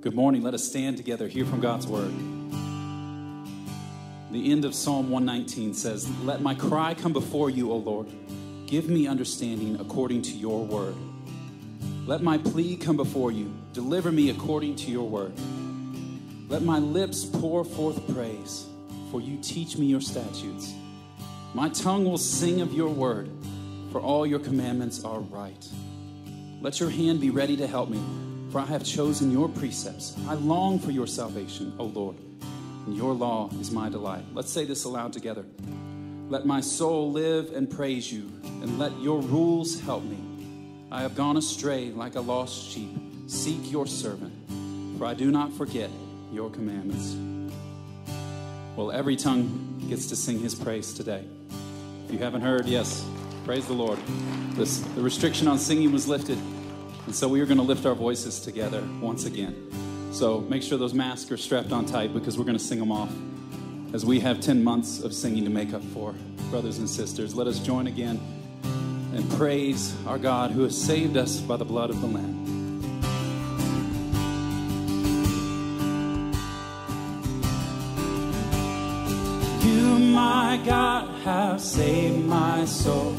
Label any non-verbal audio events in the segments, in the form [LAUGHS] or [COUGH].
Good morning. Let us stand together, hear from God's word. The end of Psalm 119 says, Let my cry come before you, O Lord. Give me understanding according to your word. Let my plea come before you. Deliver me according to your word. Let my lips pour forth praise, for you teach me your statutes. My tongue will sing of your word, for all your commandments are right. Let your hand be ready to help me for I have chosen your precepts. I long for your salvation, O Lord, and your law is my delight. Let's say this aloud together. Let my soul live and praise you, and let your rules help me. I have gone astray like a lost sheep. Seek your servant, for I do not forget your commandments. Well, every tongue gets to sing his praise today. If you haven't heard, yes, praise the Lord. This, the restriction on singing was lifted. And so we are going to lift our voices together once again. So make sure those masks are strapped on tight because we're going to sing them off as we have 10 months of singing to make up for. Brothers and sisters, let us join again and praise our God who has saved us by the blood of the Lamb. You, my God, have saved my soul.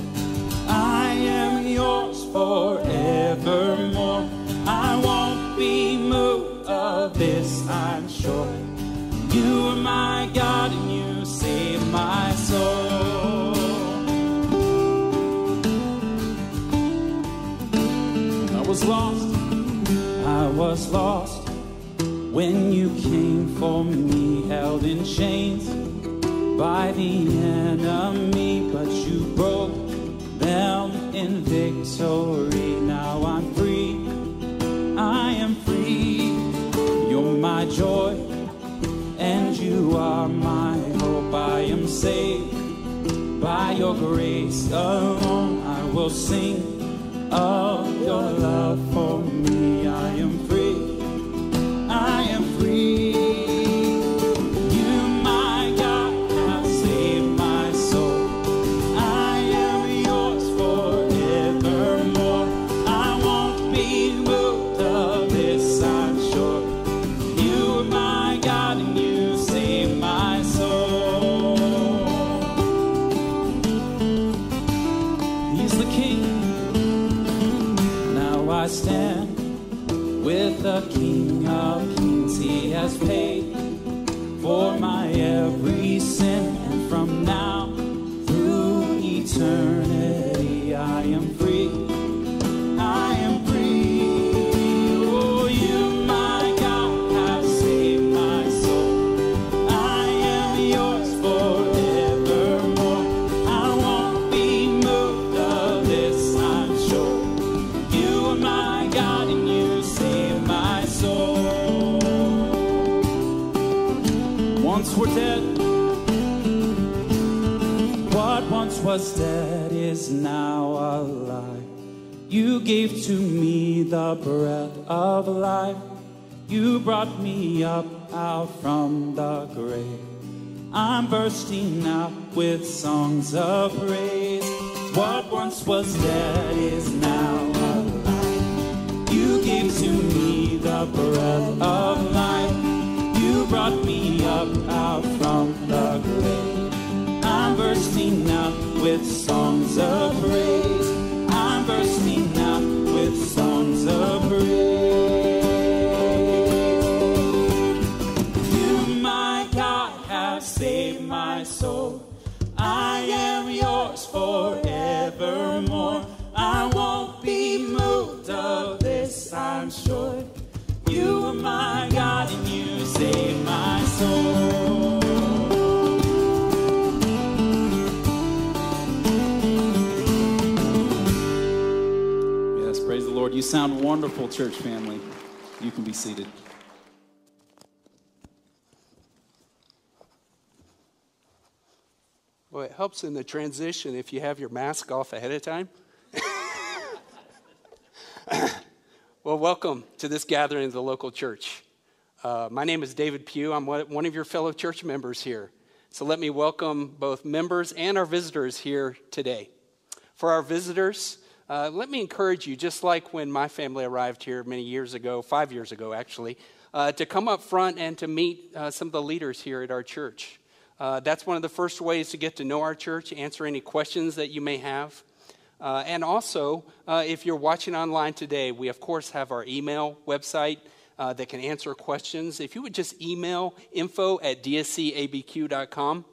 I am yours forevermore. I won't be moved of this, I'm sure. You are my God and you save my soul. I was lost, I was lost when you came for me, held in chains by the enemy, but you broke them in victory. Now I'm free, I am free. You're my joy, and you are my hope. I am saved by your grace alone. I will sing of your love for me. I am free, I am free. It helps in the transition if you have your mask off ahead of time. [LAUGHS] well, welcome to this gathering of the local church. Uh, my name is David Pugh. I'm one one of your fellow church members here. So let me welcome both members and our visitors here today. For our visitors, uh, let me encourage you, just like when my family arrived here many years ago, five years ago actually, uh, to come up front and to meet uh, some of the leaders here at our church. Uh, that's one of the first ways to get to know our church, answer any questions that you may have. Uh, and also, uh, if you're watching online today, we of course have our email website uh, that can answer questions. If you would just email info at dscabq.com,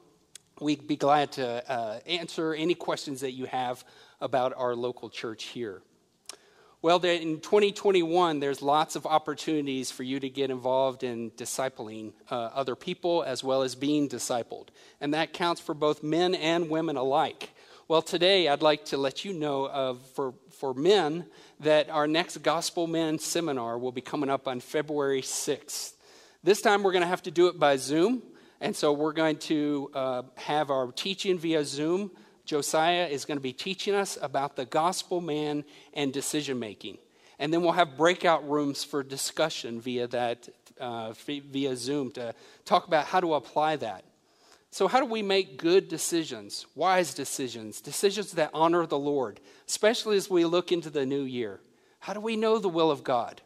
we'd be glad to uh, answer any questions that you have about our local church here. Well, in 2021, there's lots of opportunities for you to get involved in discipling uh, other people as well as being discipled. And that counts for both men and women alike. Well, today I'd like to let you know of, for, for men that our next Gospel Men seminar will be coming up on February 6th. This time we're going to have to do it by Zoom. And so we're going to uh, have our teaching via Zoom. Josiah is going to be teaching us about the gospel man and decision making. And then we'll have breakout rooms for discussion via that, uh, via Zoom to talk about how to apply that. So, how do we make good decisions, wise decisions, decisions that honor the Lord, especially as we look into the new year? How do we know the will of God?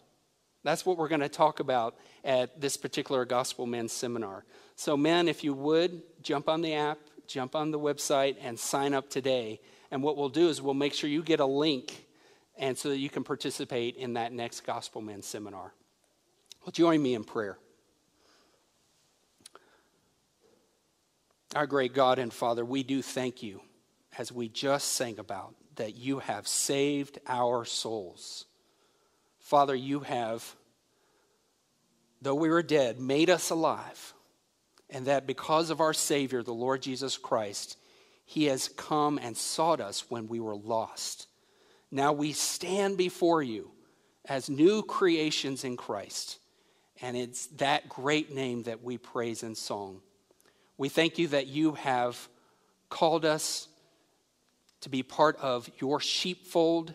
That's what we're going to talk about at this particular Gospel Men seminar. So, men, if you would, jump on the app, jump on the website, and sign up today. And what we'll do is we'll make sure you get a link and so that you can participate in that next Gospel Men seminar. Well, join me in prayer. Our great God and Father, we do thank you, as we just sang about, that you have saved our souls. Father, you have, though we were dead, made us alive. And that because of our Savior, the Lord Jesus Christ, he has come and sought us when we were lost. Now we stand before you as new creations in Christ. And it's that great name that we praise in song. We thank you that you have called us to be part of your sheepfold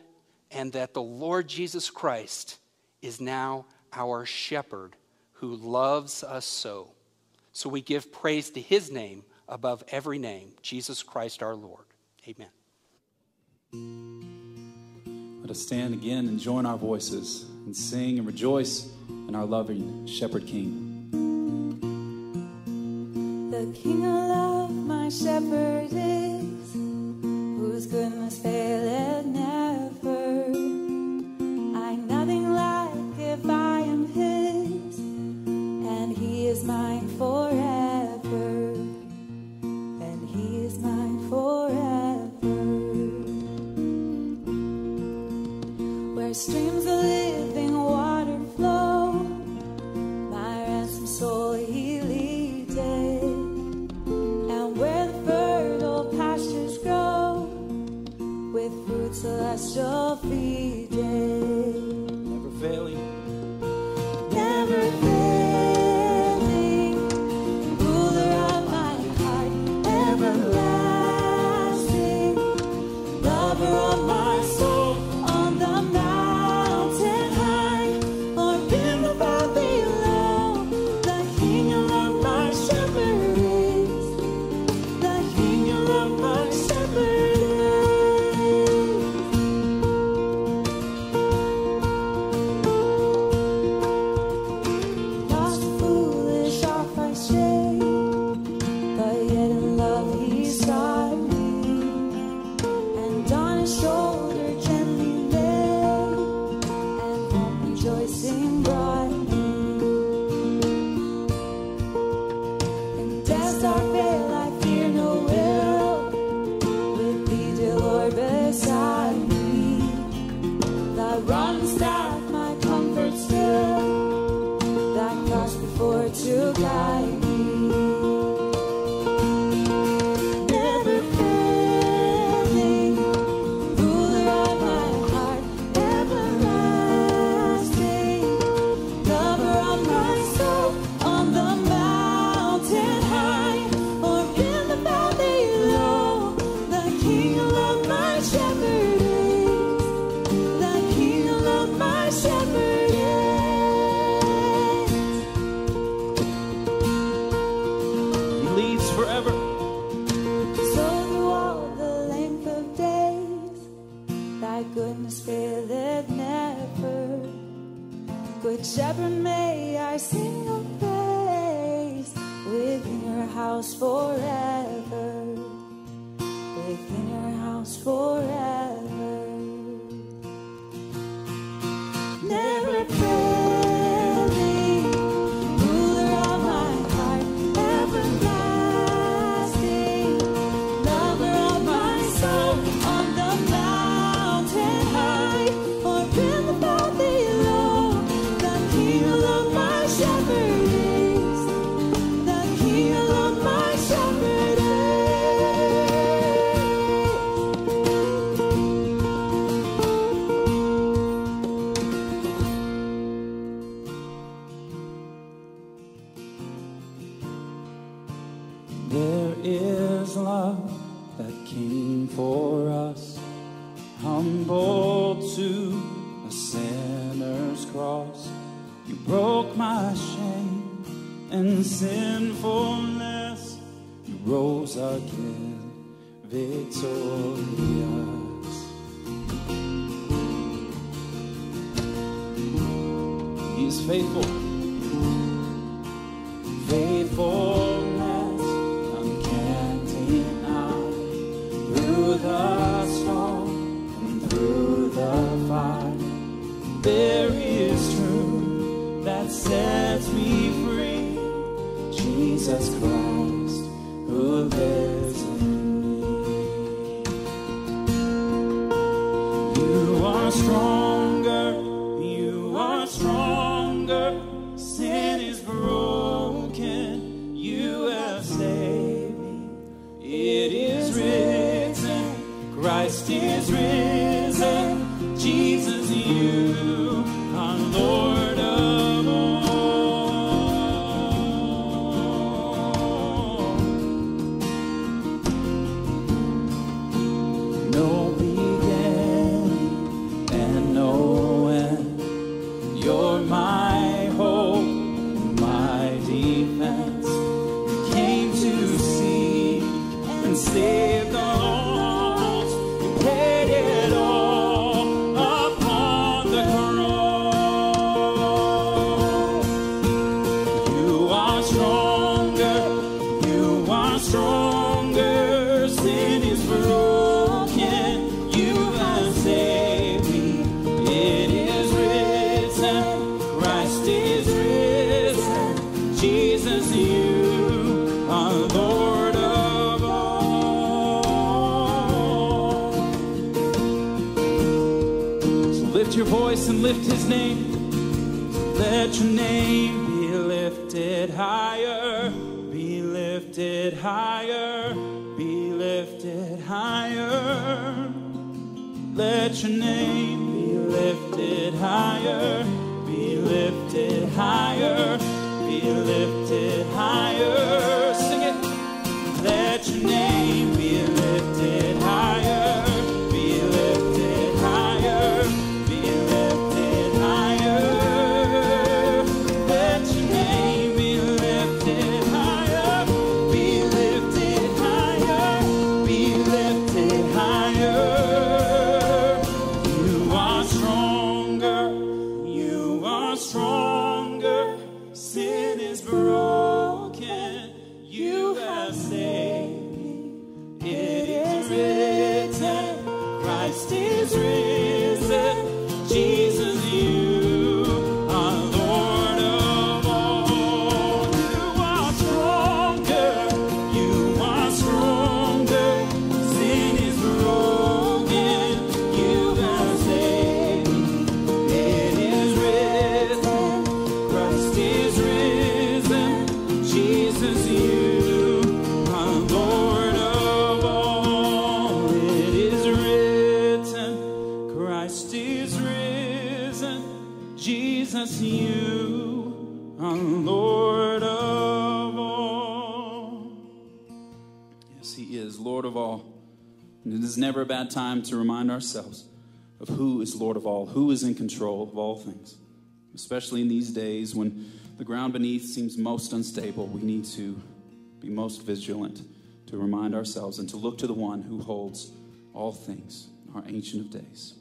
and that the Lord Jesus Christ is now our shepherd who loves us so. So we give praise to his name above every name, Jesus Christ our Lord. Amen. Let us stand again and join our voices and sing and rejoice in our loving Shepherd King. The King of love, my shepherd is, whose goodness faileth My goodness, be feel it never. Good shepherd, may I sing your praise within your house forever. Within your house forever. never a bad time to remind ourselves of who is Lord of all, who is in control of all things. Especially in these days when the ground beneath seems most unstable, we need to be most vigilant to remind ourselves and to look to the one who holds all things, our Ancient of Days.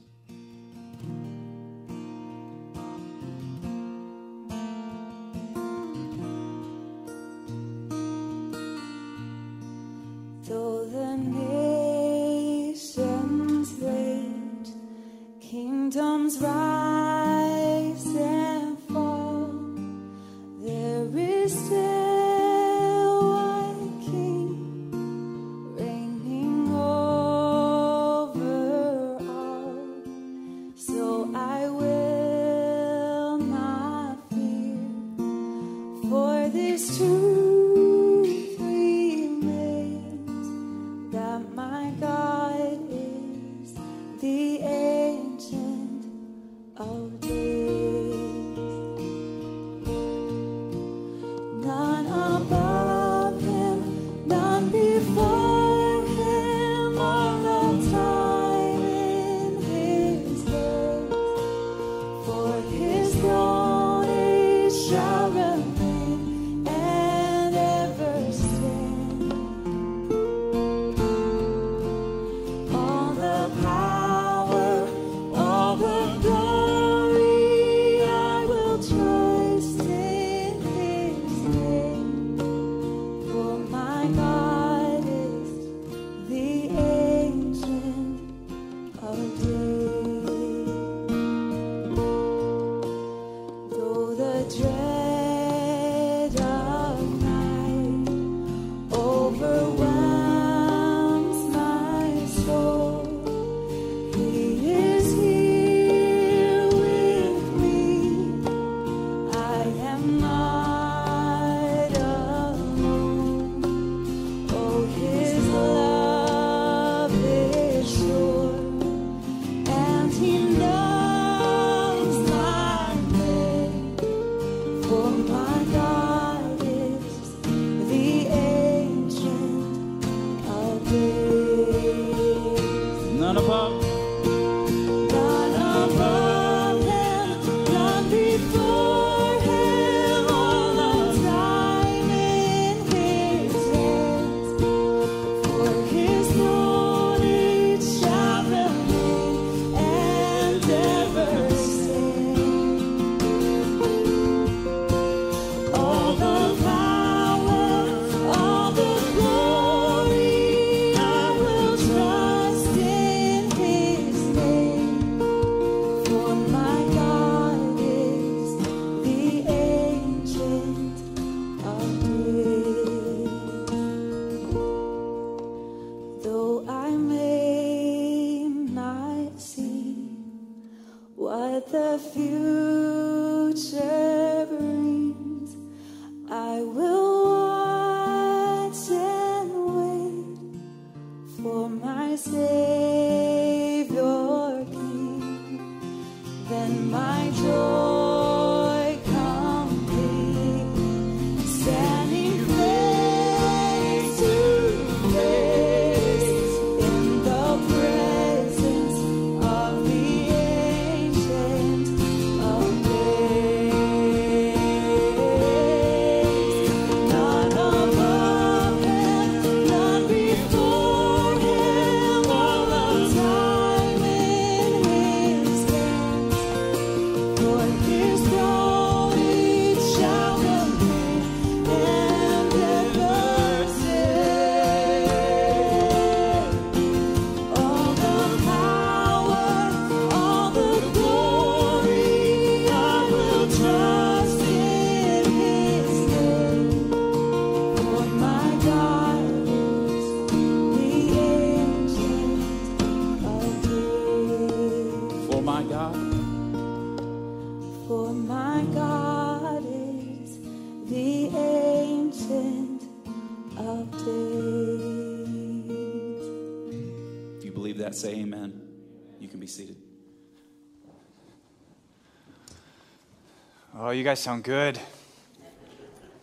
Guys sound good.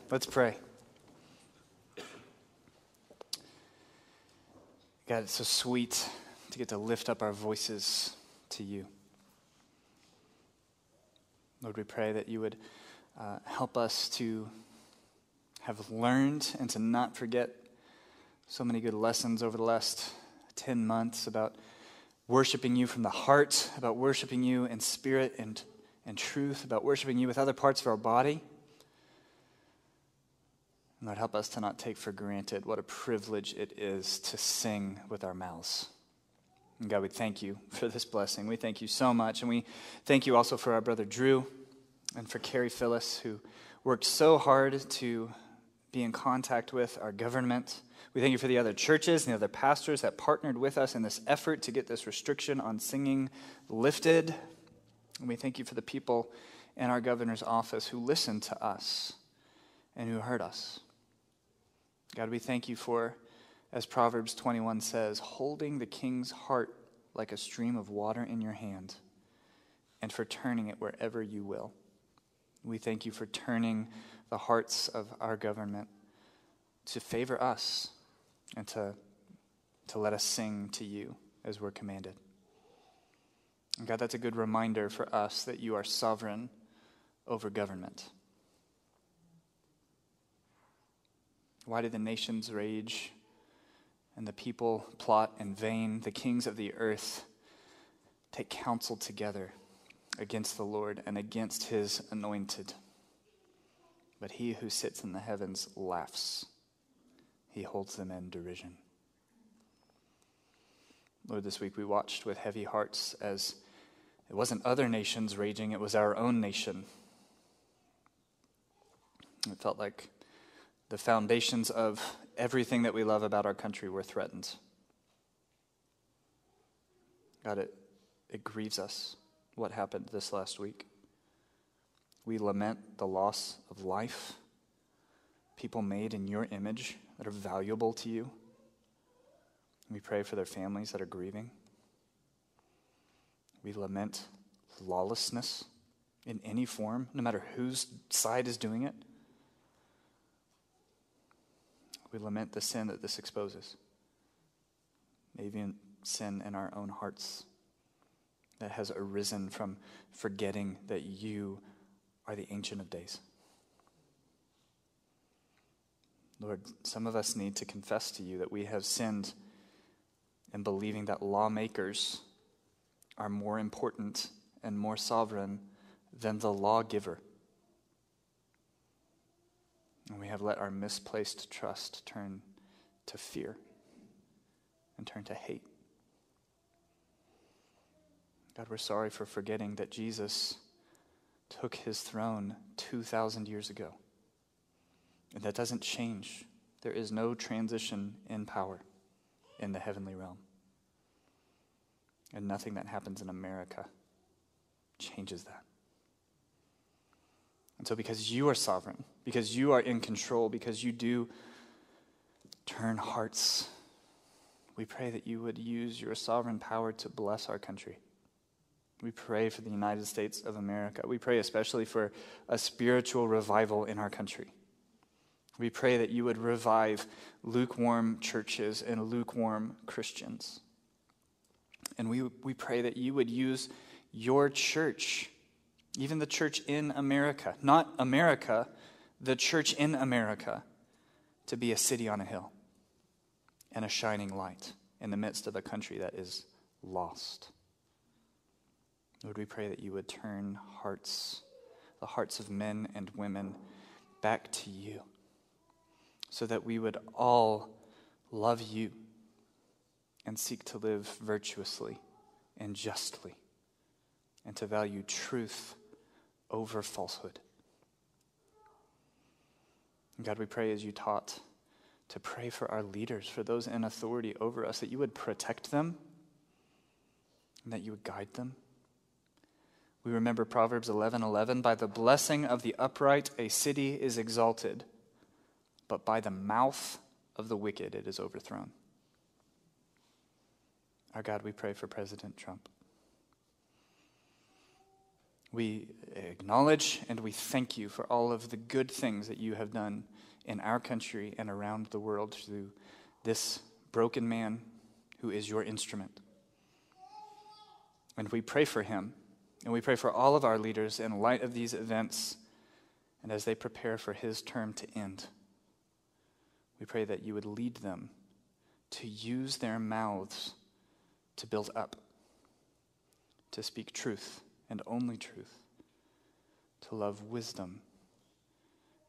Let's pray. God, it's so sweet to get to lift up our voices to you. Lord, we pray that you would uh, help us to have learned and to not forget so many good lessons over the last 10 months about worshiping you from the heart, about worshiping you in spirit and, and truth, about worshiping you with other parts of our body. And Lord, help us to not take for granted what a privilege it is to sing with our mouths. And God, we thank you [LAUGHS] for this blessing. We thank you so much. And we thank you also for our brother Drew and for Carrie Phyllis, who worked so hard to be in contact with our government. We thank you for the other churches and the other pastors that partnered with us in this effort to get this restriction on singing lifted. And we thank you for the people in our governor's office who listened to us and who heard us. God, we thank you for, as Proverbs 21 says, holding the king's heart like a stream of water in your hand, and for turning it wherever you will. We thank you for turning the hearts of our government to favor us and to, to let us sing to you as we're commanded. And God, that's a good reminder for us that you are sovereign over government. Why do the nations rage and the people plot in vain? The kings of the earth take counsel together against the Lord and against his anointed. But he who sits in the heavens laughs, he holds them in derision. Lord, this week we watched with heavy hearts as it wasn't other nations raging, it was our own nation. It felt like the foundations of everything that we love about our country were threatened. God, it, it grieves us what happened this last week. We lament the loss of life, people made in your image that are valuable to you. We pray for their families that are grieving. We lament lawlessness in any form, no matter whose side is doing it. We lament the sin that this exposes. Maybe in sin in our own hearts that has arisen from forgetting that you are the Ancient of Days. Lord, some of us need to confess to you that we have sinned in believing that lawmakers are more important and more sovereign than the lawgiver. And we have let our misplaced trust turn to fear and turn to hate. God, we're sorry for forgetting that Jesus took his throne 2,000 years ago. And that doesn't change. There is no transition in power in the heavenly realm. And nothing that happens in America changes that. And so, because you are sovereign, because you are in control, because you do turn hearts, we pray that you would use your sovereign power to bless our country. We pray for the United States of America. We pray especially for a spiritual revival in our country. We pray that you would revive lukewarm churches and lukewarm Christians. And we, we pray that you would use your church even the church in America, not America, the church in America, to be a city on a hill and a shining light in the midst of a country that is lost. Lord, we pray that you would turn hearts, the hearts of men and women, back to you, so that we would all love you and seek to live virtuously and justly, and to value truth over falsehood. God, we pray as you taught to pray for our leaders, for those in authority over us, that you would protect them and that you would guide them. We remember Proverbs 11 11. By the blessing of the upright, a city is exalted, but by the mouth of the wicked, it is overthrown. Our God, we pray for President Trump. We acknowledge and we thank you for all of the good things that you have done in our country and around the world through this broken man who is your instrument. And we pray for him, and we pray for all of our leaders in light of these events and as they prepare for his term to end. We pray that you would lead them to use their mouths to build up, to speak truth and only truth, to love wisdom,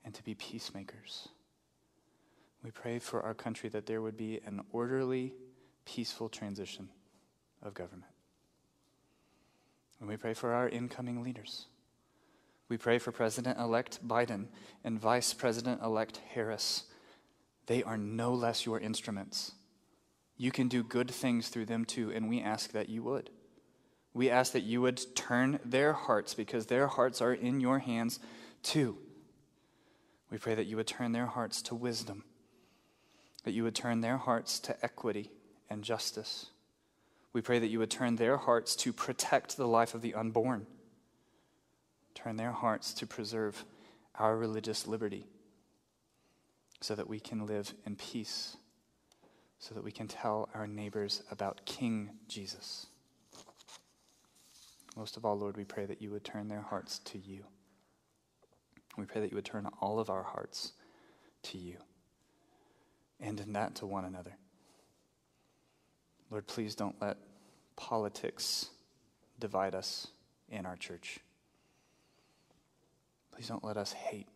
and to be peacemakers. We pray for our country that there would be an orderly, peaceful transition of government. And we pray for our incoming leaders. We pray for President elect Biden and Vice President elect Harris. They are no less your instruments. You can do good things through them too, and we ask that you would. We ask that you would turn their hearts because their hearts are in your hands too. We pray that you would turn their hearts to wisdom, that you would turn their hearts to equity and justice. We pray that you would turn their hearts to protect the life of the unborn, turn their hearts to preserve our religious liberty so that we can live in peace, so that we can tell our neighbors about King Jesus. Most of all, Lord, we pray that you would turn their hearts to you. We pray that you would turn all of our hearts to you, and in that to one another. Lord, please don't let politics divide us in our church. Please don't let us hate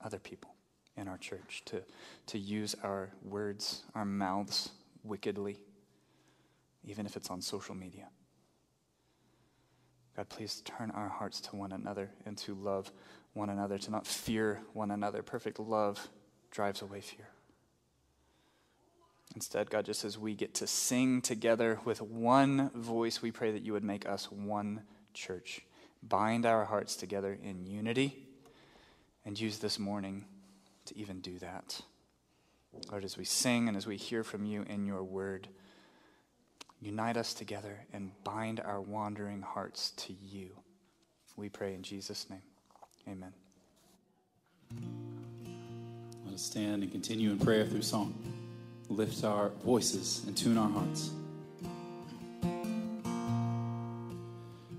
other people in our church, to, to use our words, our mouths wickedly, even if it's on social media. God, please turn our hearts to one another and to love one another, to not fear one another. Perfect love drives away fear. Instead, God, just as we get to sing together with one voice, we pray that you would make us one church. Bind our hearts together in unity and use this morning to even do that. Lord, as we sing and as we hear from you in your word, unite us together and bind our wandering hearts to you. We pray in Jesus' name. Amen. Let us stand and continue in prayer through song. Lift our voices and tune our hearts.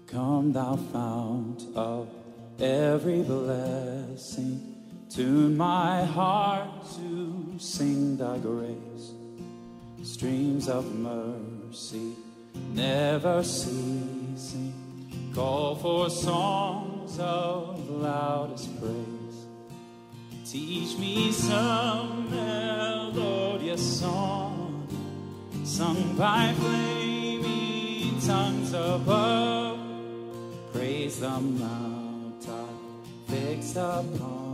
Come, thou fount of every blessing. Tune my heart to sing thy grace. Streams of mercy never ceasing. Call for songs of loudest praise. Teach me some melodious song, sung by flaming tongues above. Praise the mount I fixed upon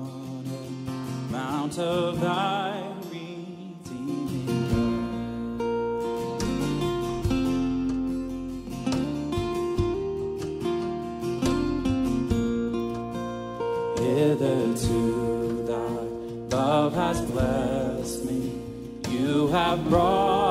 mount of thy redeeming. Hitherto thy love has blessed me. You have brought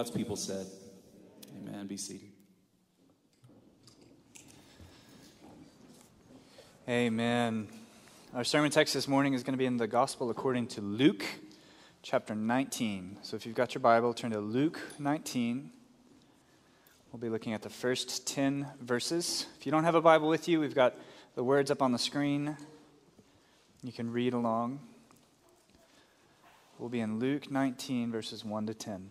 God's people said, Amen. Be seated. Amen. Our sermon text this morning is going to be in the Gospel according to Luke chapter 19. So if you've got your Bible, turn to Luke 19. We'll be looking at the first 10 verses. If you don't have a Bible with you, we've got the words up on the screen. You can read along. We'll be in Luke 19, verses 1 to 10.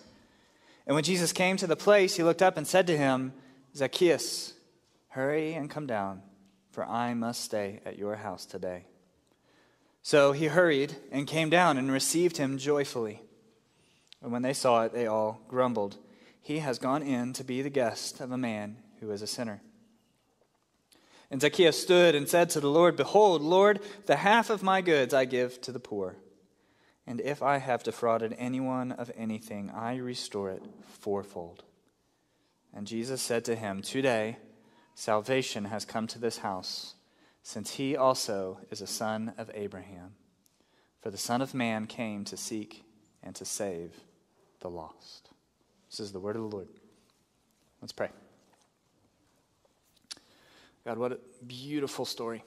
And when Jesus came to the place, he looked up and said to him, Zacchaeus, hurry and come down, for I must stay at your house today. So he hurried and came down and received him joyfully. And when they saw it, they all grumbled, He has gone in to be the guest of a man who is a sinner. And Zacchaeus stood and said to the Lord, Behold, Lord, the half of my goods I give to the poor. And if I have defrauded anyone of anything, I restore it fourfold. And Jesus said to him, Today salvation has come to this house, since he also is a son of Abraham. For the Son of Man came to seek and to save the lost. This is the word of the Lord. Let's pray. God, what a beautiful story.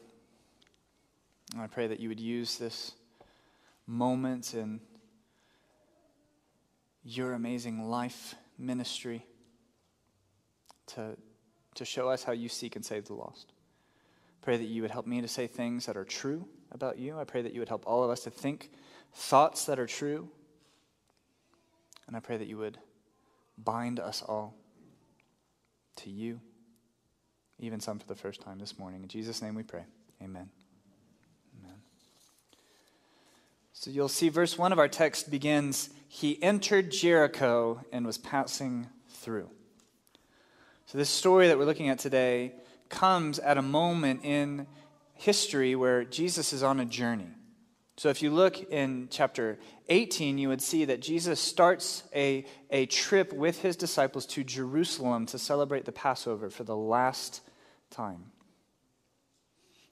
And I pray that you would use this moment in your amazing life ministry to, to show us how you seek and save the lost. Pray that you would help me to say things that are true about you. I pray that you would help all of us to think thoughts that are true. And I pray that you would bind us all to you, even some for the first time this morning. In Jesus' name we pray. Amen. So you'll see verse 1 of our text begins He entered Jericho and was passing through. So this story that we're looking at today comes at a moment in history where Jesus is on a journey. So if you look in chapter 18, you would see that Jesus starts a, a trip with his disciples to Jerusalem to celebrate the Passover for the last time.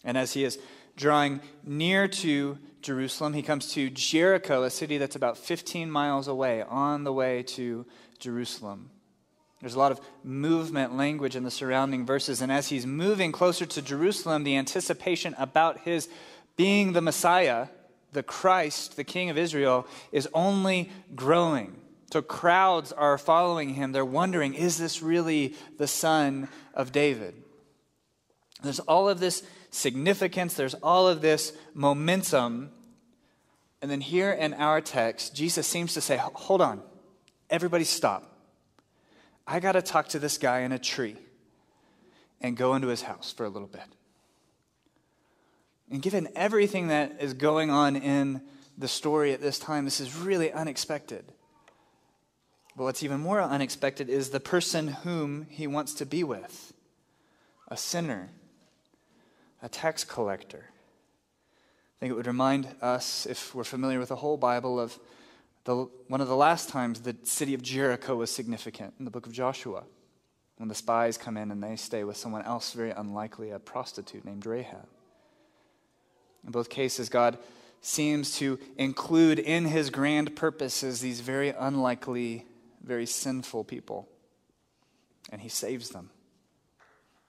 And as he is drawing near to Jerusalem, he comes to Jericho, a city that's about 15 miles away, on the way to Jerusalem. There's a lot of movement language in the surrounding verses. And as he's moving closer to Jerusalem, the anticipation about his being the Messiah, the Christ, the King of Israel, is only growing. So crowds are following him. They're wondering, is this really the son of David? There's all of this significance, there's all of this momentum. And then here in our text, Jesus seems to say, hold on, everybody stop. I got to talk to this guy in a tree and go into his house for a little bit. And given everything that is going on in the story at this time, this is really unexpected. But what's even more unexpected is the person whom he wants to be with a sinner, a tax collector. I think it would remind us, if we're familiar with the whole Bible, of the, one of the last times the city of Jericho was significant in the book of Joshua, when the spies come in and they stay with someone else very unlikely, a prostitute named Rahab. In both cases, God seems to include in his grand purposes these very unlikely, very sinful people, and he saves them.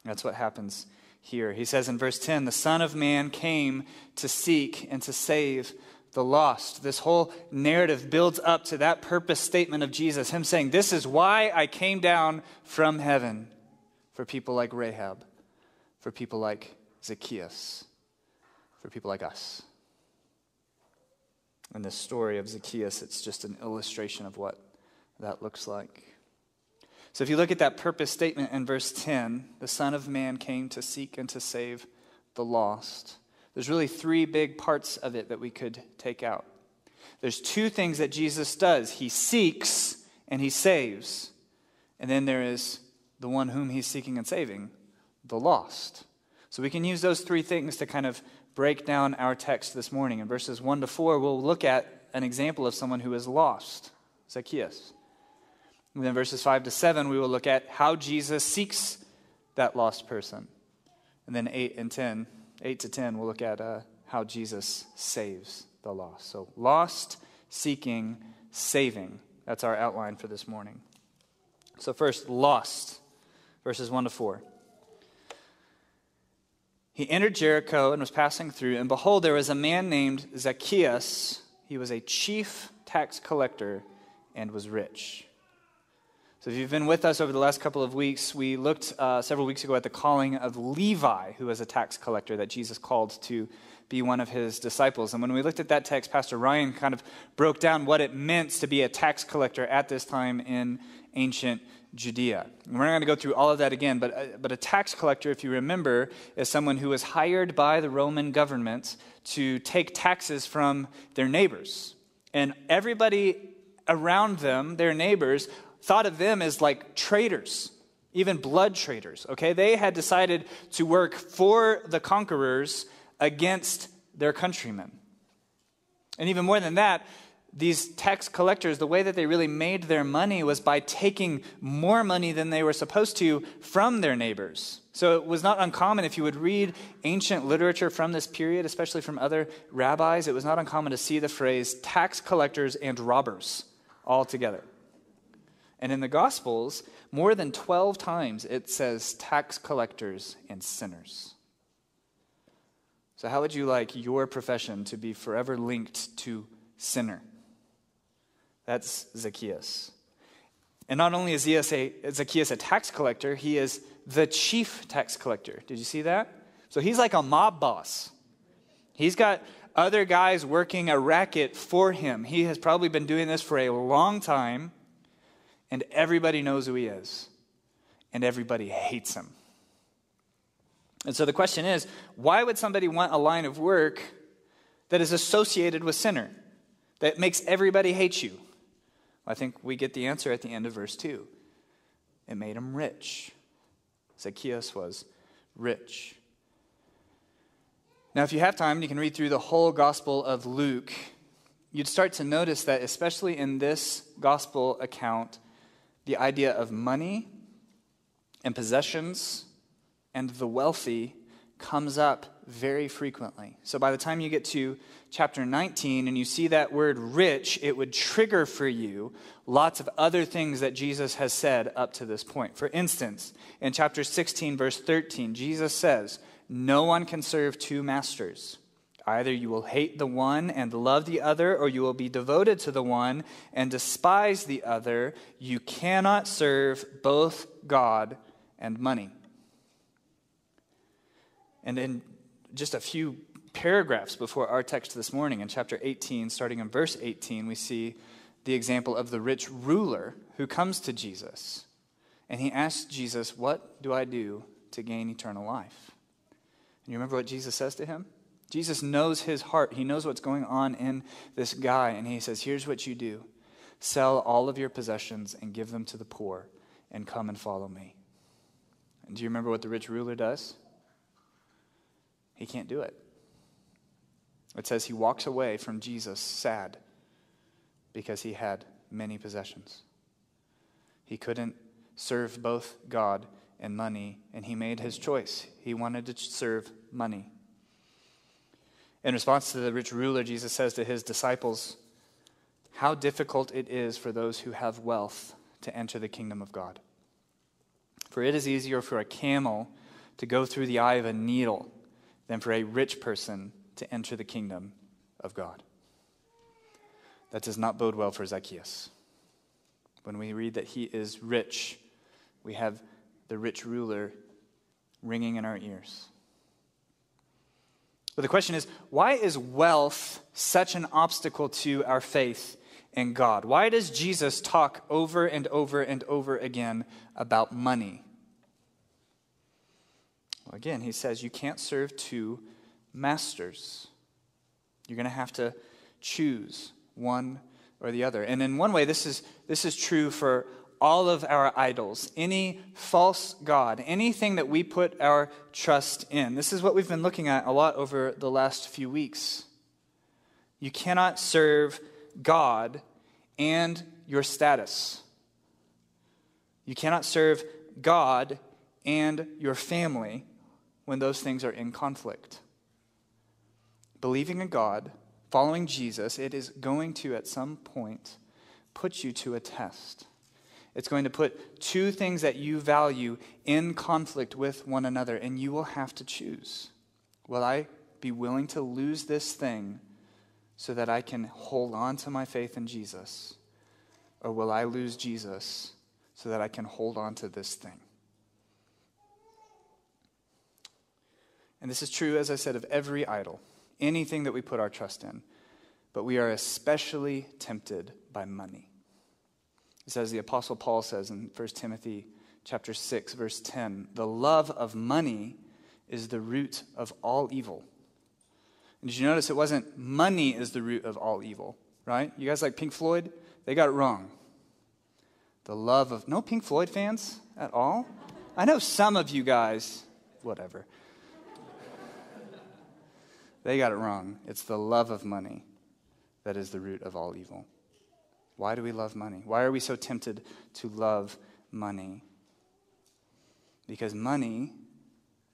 That's what happens here. He says in verse 10 the Son of Man came to seek and to save the lost. This whole narrative builds up to that purpose statement of Jesus, him saying, This is why I came down from heaven for people like Rahab, for people like Zacchaeus, for people like us. In this story of Zacchaeus, it's just an illustration of what that looks like. So if you look at that purpose statement in verse 10, the Son of Man came to seek and to save the lost. There's really three big parts of it that we could take out. There's two things that Jesus does He seeks and He saves. And then there is the one whom He's seeking and saving, the lost. So we can use those three things to kind of break down our text this morning. In verses 1 to 4, we'll look at an example of someone who is lost Zacchaeus. And then verses 5 to 7, we will look at how Jesus seeks that lost person. And then 8 and 10, 8 to 10, we'll look at uh, how Jesus saves the lost. So, lost, seeking, saving. That's our outline for this morning. So, first, lost, verses 1 to 4. He entered Jericho and was passing through, and behold, there was a man named Zacchaeus. He was a chief tax collector and was rich. So, if you've been with us over the last couple of weeks, we looked uh, several weeks ago at the calling of Levi, who was a tax collector that Jesus called to be one of his disciples. And when we looked at that text, Pastor Ryan kind of broke down what it meant to be a tax collector at this time in ancient Judea. And we're not going to go through all of that again, but, uh, but a tax collector, if you remember, is someone who was hired by the Roman government to take taxes from their neighbors. And everybody around them, their neighbors, thought of them as like traitors, even blood traitors, okay? They had decided to work for the conquerors against their countrymen. And even more than that, these tax collectors, the way that they really made their money was by taking more money than they were supposed to from their neighbors. So it was not uncommon if you would read ancient literature from this period, especially from other rabbis, it was not uncommon to see the phrase tax collectors and robbers all together. And in the Gospels, more than 12 times it says tax collectors and sinners. So, how would you like your profession to be forever linked to sinner? That's Zacchaeus. And not only is Zacchaeus a tax collector, he is the chief tax collector. Did you see that? So he's like a mob boss. He's got other guys working a racket for him. He has probably been doing this for a long time and everybody knows who he is, and everybody hates him. And so the question is why would somebody want a line of work that is associated with sinner, that makes everybody hate you? I think we get the answer at the end of verse 2. It made him rich. Zacchaeus was rich. Now, if you have time, you can read through the whole Gospel of Luke. You'd start to notice that, especially in this Gospel account, the idea of money and possessions and the wealthy comes up very frequently. So by the time you get to chapter 19 and you see that word rich, it would trigger for you lots of other things that Jesus has said up to this point. For instance, in chapter 16, verse 13, Jesus says, No one can serve two masters. Either you will hate the one and love the other, or you will be devoted to the one and despise the other. You cannot serve both God and money. And in just a few paragraphs before our text this morning, in chapter 18, starting in verse 18, we see the example of the rich ruler who comes to Jesus. And he asks Jesus, What do I do to gain eternal life? And you remember what Jesus says to him? Jesus knows his heart. He knows what's going on in this guy. And he says, Here's what you do sell all of your possessions and give them to the poor, and come and follow me. And do you remember what the rich ruler does? He can't do it. It says he walks away from Jesus sad because he had many possessions. He couldn't serve both God and money, and he made his choice. He wanted to serve money. In response to the rich ruler, Jesus says to his disciples, How difficult it is for those who have wealth to enter the kingdom of God. For it is easier for a camel to go through the eye of a needle than for a rich person to enter the kingdom of God. That does not bode well for Zacchaeus. When we read that he is rich, we have the rich ruler ringing in our ears. But the question is why is wealth such an obstacle to our faith in God? Why does Jesus talk over and over and over again about money? Well, again, he says you can't serve two masters. You're going to have to choose one or the other. And in one way, this is, this is true for all of our idols, any false God, anything that we put our trust in. This is what we've been looking at a lot over the last few weeks. You cannot serve God and your status. You cannot serve God and your family when those things are in conflict. Believing in God, following Jesus, it is going to, at some point, put you to a test. It's going to put two things that you value in conflict with one another, and you will have to choose. Will I be willing to lose this thing so that I can hold on to my faith in Jesus? Or will I lose Jesus so that I can hold on to this thing? And this is true, as I said, of every idol, anything that we put our trust in. But we are especially tempted by money. It says the apostle Paul says in 1 Timothy chapter 6 verse 10, the love of money is the root of all evil. And did you notice it wasn't money is the root of all evil, right? You guys like Pink Floyd? They got it wrong. The love of no Pink Floyd fans at all? I know some of you guys, whatever. They got it wrong. It's the love of money that is the root of all evil. Why do we love money? Why are we so tempted to love money? Because money,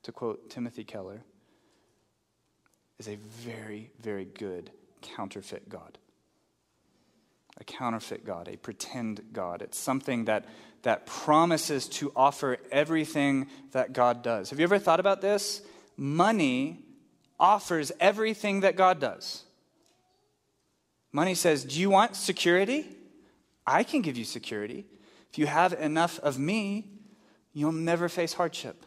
to quote Timothy Keller, is a very, very good counterfeit God. A counterfeit God, a pretend God. It's something that, that promises to offer everything that God does. Have you ever thought about this? Money offers everything that God does. Money says, Do you want security? I can give you security. If you have enough of me, you'll never face hardship.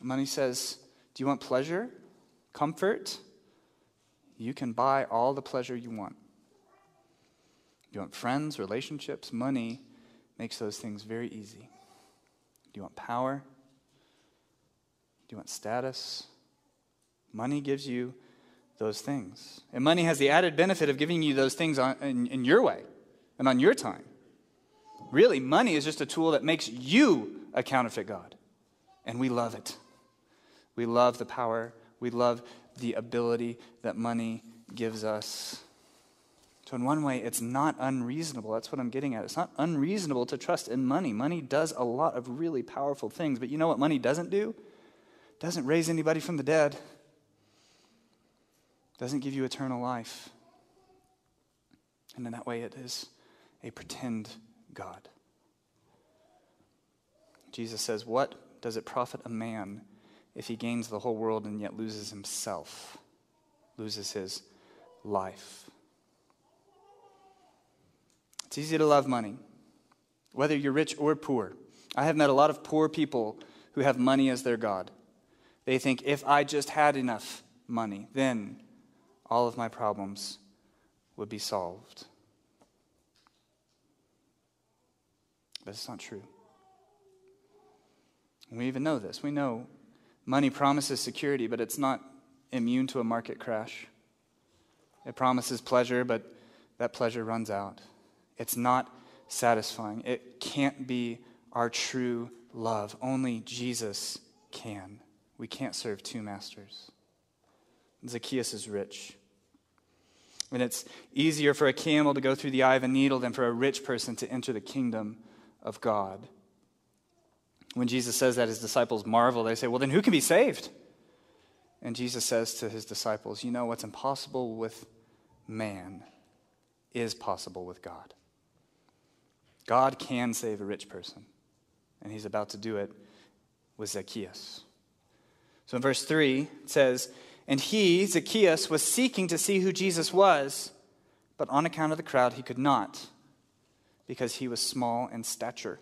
Money says, Do you want pleasure? Comfort? You can buy all the pleasure you want. Do you want friends, relationships? Money makes those things very easy. Do you want power? Do you want status? Money gives you those things. And money has the added benefit of giving you those things on, in, in your way and on your time. Really, money is just a tool that makes you a counterfeit God. And we love it. We love the power, we love the ability that money gives us. So, in one way, it's not unreasonable. That's what I'm getting at. It's not unreasonable to trust in money. Money does a lot of really powerful things. But you know what money doesn't do? It doesn't raise anybody from the dead doesn't give you eternal life. And in that way, it is a pretend God. Jesus says, What does it profit a man if he gains the whole world and yet loses himself, loses his life? It's easy to love money, whether you're rich or poor. I have met a lot of poor people who have money as their God. They think, if I just had enough money, then all of my problems would be solved. But it's not true. We even know this. We know money promises security, but it's not immune to a market crash. It promises pleasure, but that pleasure runs out. It's not satisfying. It can't be our true love. Only Jesus can. We can't serve two masters. Zacchaeus is rich. And it's easier for a camel to go through the eye of a needle than for a rich person to enter the kingdom of God. When Jesus says that, his disciples marvel. They say, Well, then who can be saved? And Jesus says to his disciples, You know, what's impossible with man is possible with God. God can save a rich person, and he's about to do it with Zacchaeus. So in verse 3, it says, and he, Zacchaeus, was seeking to see who Jesus was, but on account of the crowd, he could not, because he was small in stature.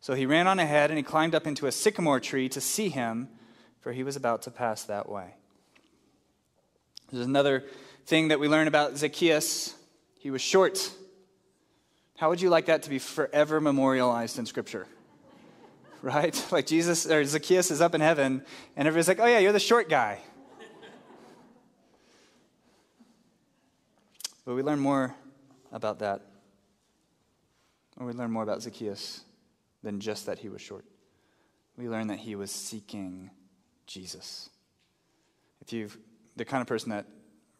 So he ran on ahead and he climbed up into a sycamore tree to see him, for he was about to pass that way. There's another thing that we learn about Zacchaeus. He was short. How would you like that to be forever memorialized in Scripture? [LAUGHS] Right? Like Jesus or Zacchaeus is up in heaven, and everybody's like, oh, yeah, you're the short guy. But we learn more about that. Or we learn more about Zacchaeus than just that he was short. We learn that he was seeking Jesus. If you've the kind of person that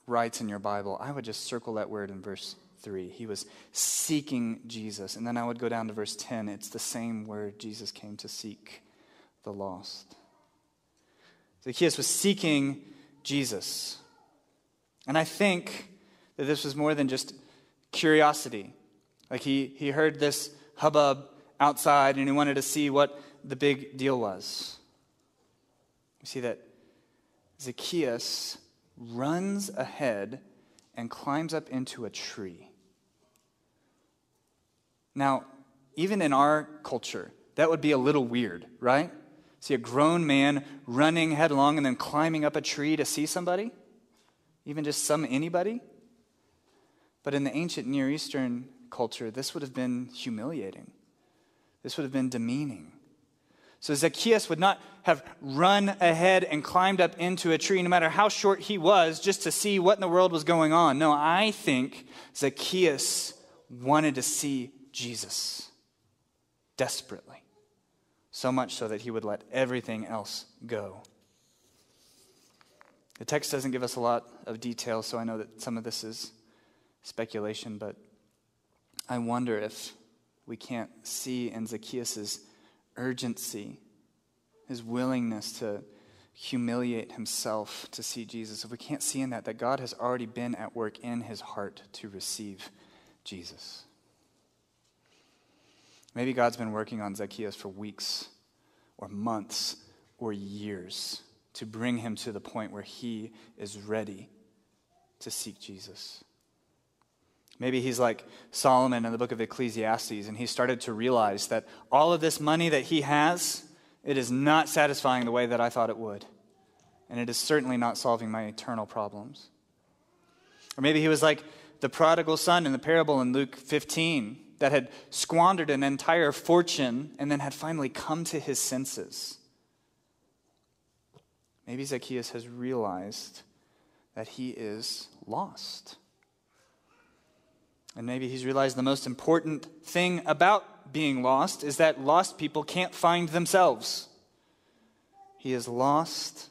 writes in your Bible, I would just circle that word in verse 3. He was seeking Jesus. And then I would go down to verse 10. It's the same word Jesus came to seek the lost. Zacchaeus was seeking Jesus. And I think that this was more than just curiosity. Like he, he heard this hubbub outside and he wanted to see what the big deal was. We see that Zacchaeus runs ahead and climbs up into a tree. Now, even in our culture, that would be a little weird, right? See a grown man running headlong and then climbing up a tree to see somebody? Even just some anybody? But in the ancient Near Eastern culture, this would have been humiliating. This would have been demeaning. So Zacchaeus would not have run ahead and climbed up into a tree, no matter how short he was, just to see what in the world was going on. No, I think Zacchaeus wanted to see Jesus desperately. So much so that he would let everything else go. The text doesn't give us a lot of detail, so I know that some of this is speculation, but I wonder if we can't see in Zacchaeus' urgency, his willingness to humiliate himself to see Jesus, if we can't see in that, that God has already been at work in his heart to receive Jesus. Maybe God's been working on Zacchaeus for weeks or months or years to bring him to the point where he is ready to seek Jesus. Maybe he's like Solomon in the book of Ecclesiastes, and he started to realize that all of this money that he has, it is not satisfying the way that I thought it would. And it is certainly not solving my eternal problems. Or maybe he was like the prodigal son in the parable in Luke 15 that had squandered an entire fortune and then had finally come to his senses. Maybe Zacchaeus has realized that he is lost. And maybe he's realized the most important thing about being lost is that lost people can't find themselves. He is lost,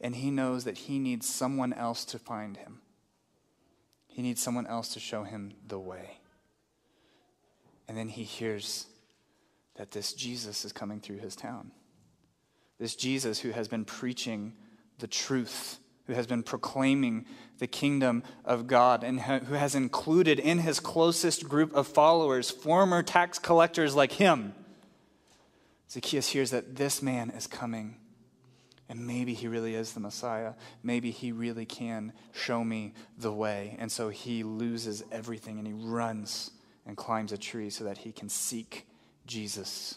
and he knows that he needs someone else to find him. He needs someone else to show him the way. And then he hears that this Jesus is coming through his town. This Jesus who has been preaching the truth who has been proclaiming the kingdom of God and who has included in his closest group of followers former tax collectors like him. Zacchaeus hears that this man is coming. And maybe he really is the Messiah. Maybe he really can show me the way. And so he loses everything and he runs and climbs a tree so that he can seek Jesus.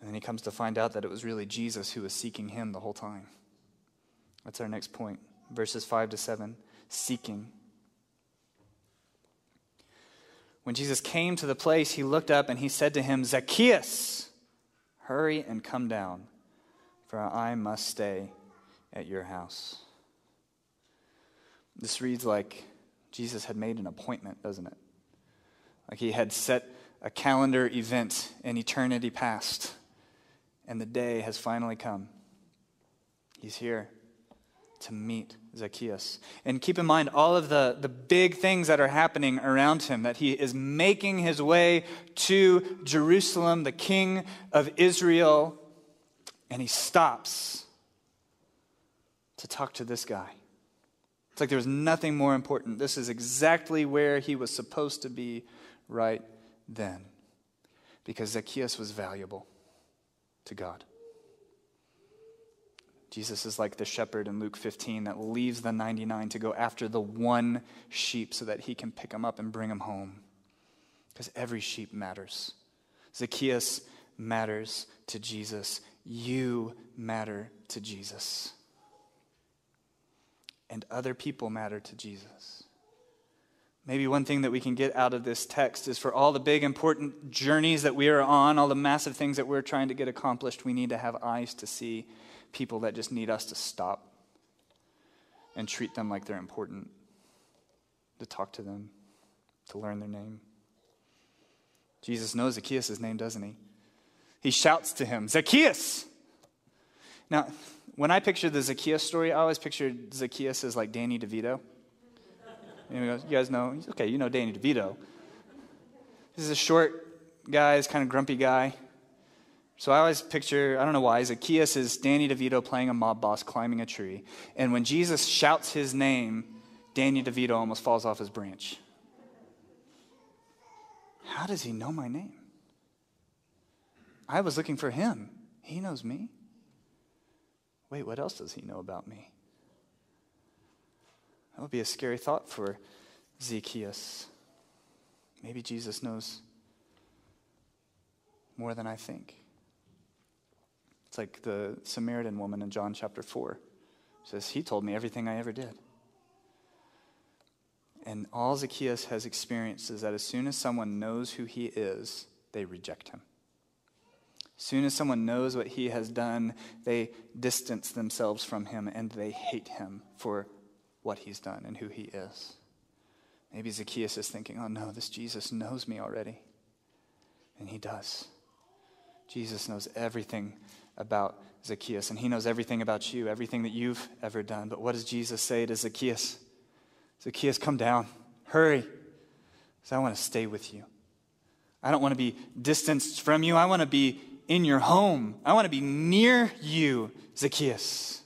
And then he comes to find out that it was really Jesus who was seeking him the whole time. That's our next point. Verses 5 to 7 seeking. When Jesus came to the place, he looked up and he said to him, Zacchaeus, hurry and come down, for I must stay at your house. This reads like Jesus had made an appointment, doesn't it? Like he had set a calendar event in eternity past, and the day has finally come. He's here to meet Zacchaeus. And keep in mind all of the, the big things that are happening around him, that he is making his way to Jerusalem, the king of Israel, and he stops to talk to this guy. It's like there was nothing more important. This is exactly where he was supposed to be right then, because Zacchaeus was valuable to God. Jesus is like the shepherd in Luke 15 that leaves the 99 to go after the one sheep so that he can pick him up and bring him home. Because every sheep matters. Zacchaeus matters to Jesus, you matter to Jesus. And other people matter to Jesus. Maybe one thing that we can get out of this text is for all the big, important journeys that we are on, all the massive things that we're trying to get accomplished, we need to have eyes to see people that just need us to stop and treat them like they're important, to talk to them, to learn their name. Jesus knows Zacchaeus' name, doesn't he? He shouts to him, Zacchaeus! Now, when I picture the Zacchaeus story, I always pictured Zacchaeus as like Danny DeVito. You guys know, okay, you know Danny DeVito. This is a short guy, this kind of grumpy guy. So I always picture, I don't know why, Zacchaeus is Danny DeVito playing a mob boss climbing a tree. And when Jesus shouts his name, Danny DeVito almost falls off his branch. How does he know my name? I was looking for him. He knows me. Wait, what else does he know about me? That would be a scary thought for Zacchaeus. Maybe Jesus knows more than I think. Like the Samaritan woman in John chapter 4 says, He told me everything I ever did. And all Zacchaeus has experienced is that as soon as someone knows who he is, they reject him. As soon as someone knows what he has done, they distance themselves from him and they hate him for what he's done and who he is. Maybe Zacchaeus is thinking, oh no, this Jesus knows me already. And he does. Jesus knows everything about Zacchaeus, and he knows everything about you, everything that you've ever done. But what does Jesus say to Zacchaeus? Zacchaeus, come down. Hurry. Because I want to stay with you. I don't want to be distanced from you. I want to be in your home. I want to be near you, Zacchaeus.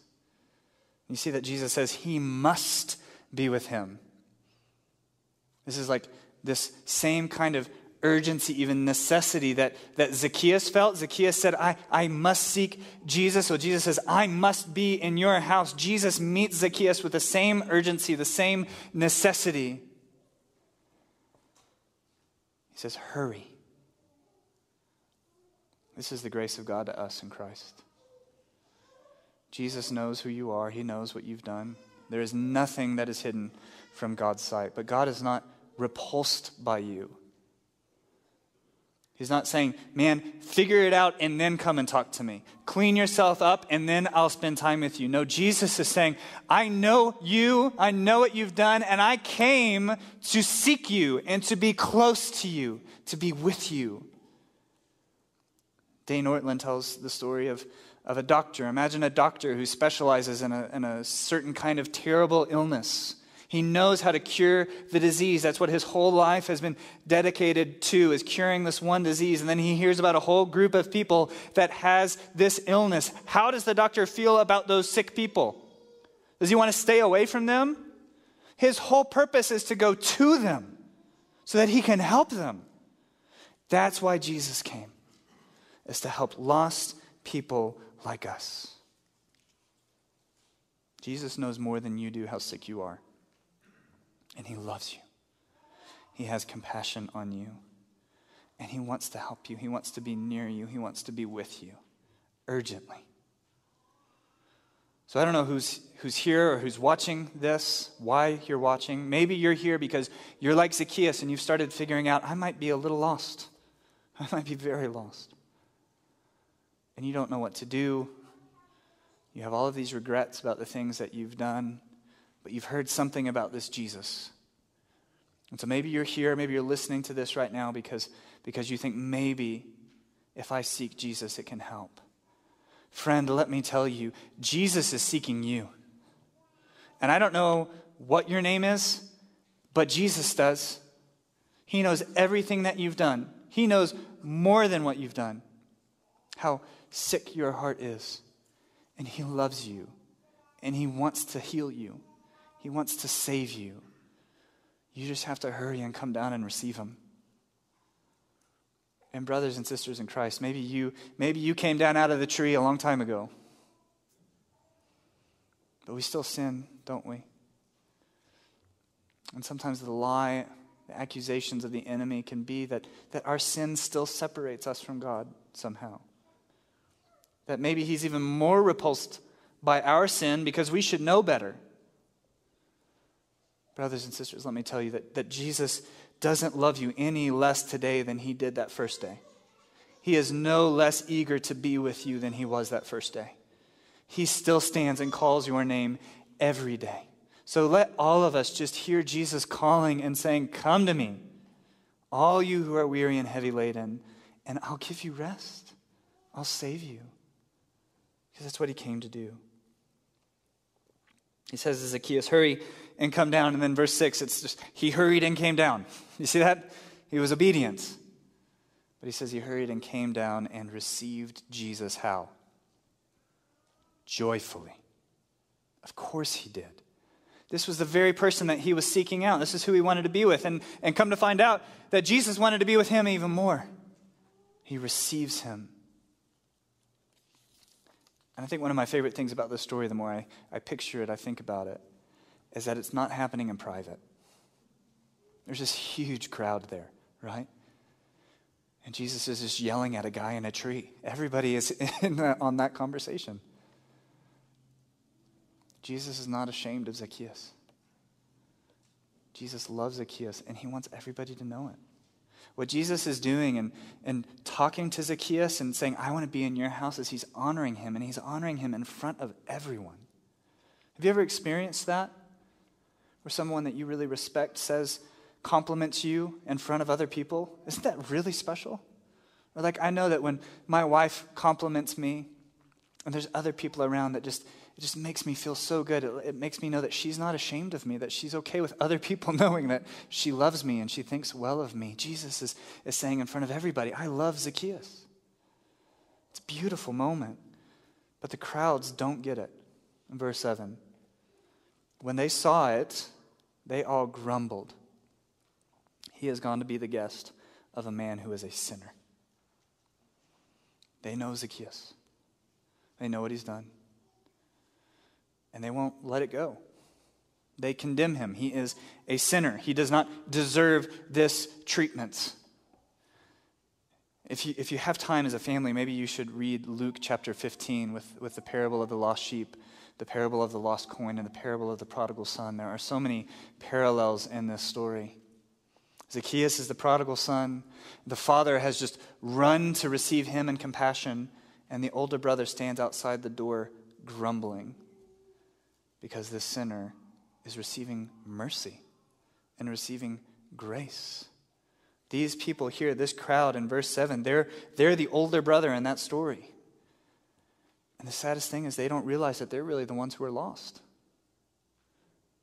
You see that Jesus says he must be with him. This is like this same kind of urgency, even necessity that, that Zacchaeus felt. Zacchaeus said, I, I must seek Jesus. So Jesus says, I must be in your house. Jesus meets Zacchaeus with the same urgency, the same necessity. He says, Hurry. This is the grace of God to us in Christ. Jesus knows who you are, He knows what you've done. There is nothing that is hidden from God's sight, but God is not repulsed by you. He's not saying, man, figure it out and then come and talk to me. Clean yourself up and then I'll spend time with you. No, Jesus is saying, I know you, I know what you've done, and I came to seek you and to be close to you, to be with you. Dane Ortlund tells the story of, of a doctor. Imagine a doctor who specializes in a, in a certain kind of terrible illness. He knows how to cure the disease. That's what his whole life has been dedicated to, is curing this one disease. And then he hears about a whole group of people that has this illness. How does the doctor feel about those sick people? Does he want to stay away from them? His whole purpose is to go to them so that he can help them. That's why Jesus came, is to help lost people like us. Jesus knows more than you do how sick you are. And He loves you. He has compassion on you. And He wants to help you. He wants to be near you. He wants to be with you urgently. So I don't know who's, who's here or who's watching this, why you're watching. Maybe you're here because you're like Zacchaeus and you've started figuring out, I might be a little lost. [LAUGHS] I might be very lost. And you don't know what to do. You have all of these regrets about the things that you've done but you've heard something about this Jesus. And so maybe you're here, maybe you're listening to this right now because, because you think maybe if I seek Jesus, it can help. Friend, let me tell you, Jesus is seeking you. And I don't know what your name is, but Jesus does. He knows everything that you've done, He knows more than what you've done, how sick your heart is. And He loves you, and He wants to heal you. He wants to save you. You just have to hurry and come down and receive him. And brothers and sisters in Christ, maybe you maybe you came down out of the tree a long time ago. But we still sin, don't we? And sometimes the lie, the accusations of the enemy can be that, that our sin still separates us from God somehow. That maybe he's even more repulsed by our sin because we should know better. Brothers and sisters, let me tell you that, that Jesus doesn't love you any less today than he did that first day. He is no less eager to be with you than he was that first day. He still stands and calls your name every day. So let all of us just hear Jesus calling and saying, Come to me, all you who are weary and heavy laden, and I'll give you rest. I'll save you. Because that's what he came to do. He says to Zacchaeus, Hurry and come down. And then verse 6, it's just, He hurried and came down. You see that? He was obedient. But he says he hurried and came down and received Jesus how? Joyfully. Of course he did. This was the very person that he was seeking out. This is who he wanted to be with. And, and come to find out that Jesus wanted to be with him even more. He receives him. And I think one of my favorite things about this story, the more I, I picture it, I think about it, is that it's not happening in private. There's this huge crowd there, right? And Jesus is just yelling at a guy in a tree. Everybody is [LAUGHS] in the, on that conversation. Jesus is not ashamed of Zacchaeus. Jesus loves Zacchaeus, and he wants everybody to know it. What Jesus is doing and, and talking to Zacchaeus and saying, I want to be in your house, is he's honoring him, and he's honoring him in front of everyone. Have you ever experienced that? Where someone that you really respect says, compliments you in front of other people, isn't that really special? Or like I know that when my wife compliments me and there's other people around that just it just makes me feel so good. It, it, makes me know that she's not ashamed of me, that she's okay with other people [LAUGHS] knowing that she loves me and she thinks well of me. Jesus is, is saying in front of everybody, I love Zacchaeus. It's a beautiful moment. But the crowds don't get it. In verse 7, when they saw it, they all grumbled he has gone to be the guest of a man who is a sinner. They know Zacchaeus, they know what he's done, and they won't let it go. They condemn him. He is a sinner. He does not deserve this treatment. If you, if you have time as a family, maybe you should read Luke chapter 15 with, with the parable of the lost sheep, the parable of the lost coin, and the parable of the prodigal son. There are so many parallels in this story. Zacchaeus is the prodigal son. The father has just run to receive him in compassion, and the older brother stands outside the door grumbling because this sinner is receiving mercy and receiving grace. These people here, this crowd in verse 7, they're, they're the older brother in that story. And the saddest thing is they don't realize that they're really the ones who are lost.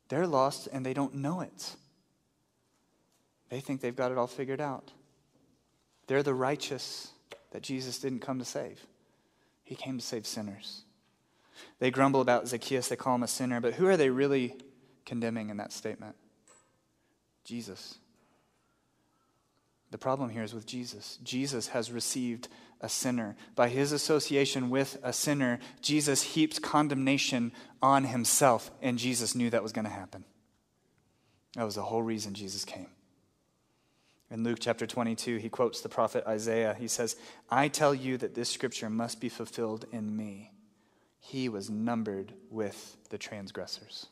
They're lost and they don't know it. They think they've got it all figured out. They're the righteous that Jesus didn't come to save, He came to save sinners. They grumble about Zacchaeus, they call him a sinner, but who are they really condemning in that statement? Jesus. The problem here is with Jesus. Jesus has received a sinner. By his association with a sinner, Jesus heaps condemnation on himself, and Jesus knew that was going to happen. That was the whole reason Jesus came. In Luke chapter 22, he quotes the prophet Isaiah. He says, I tell you that this scripture must be fulfilled in me. He was numbered with the transgressors.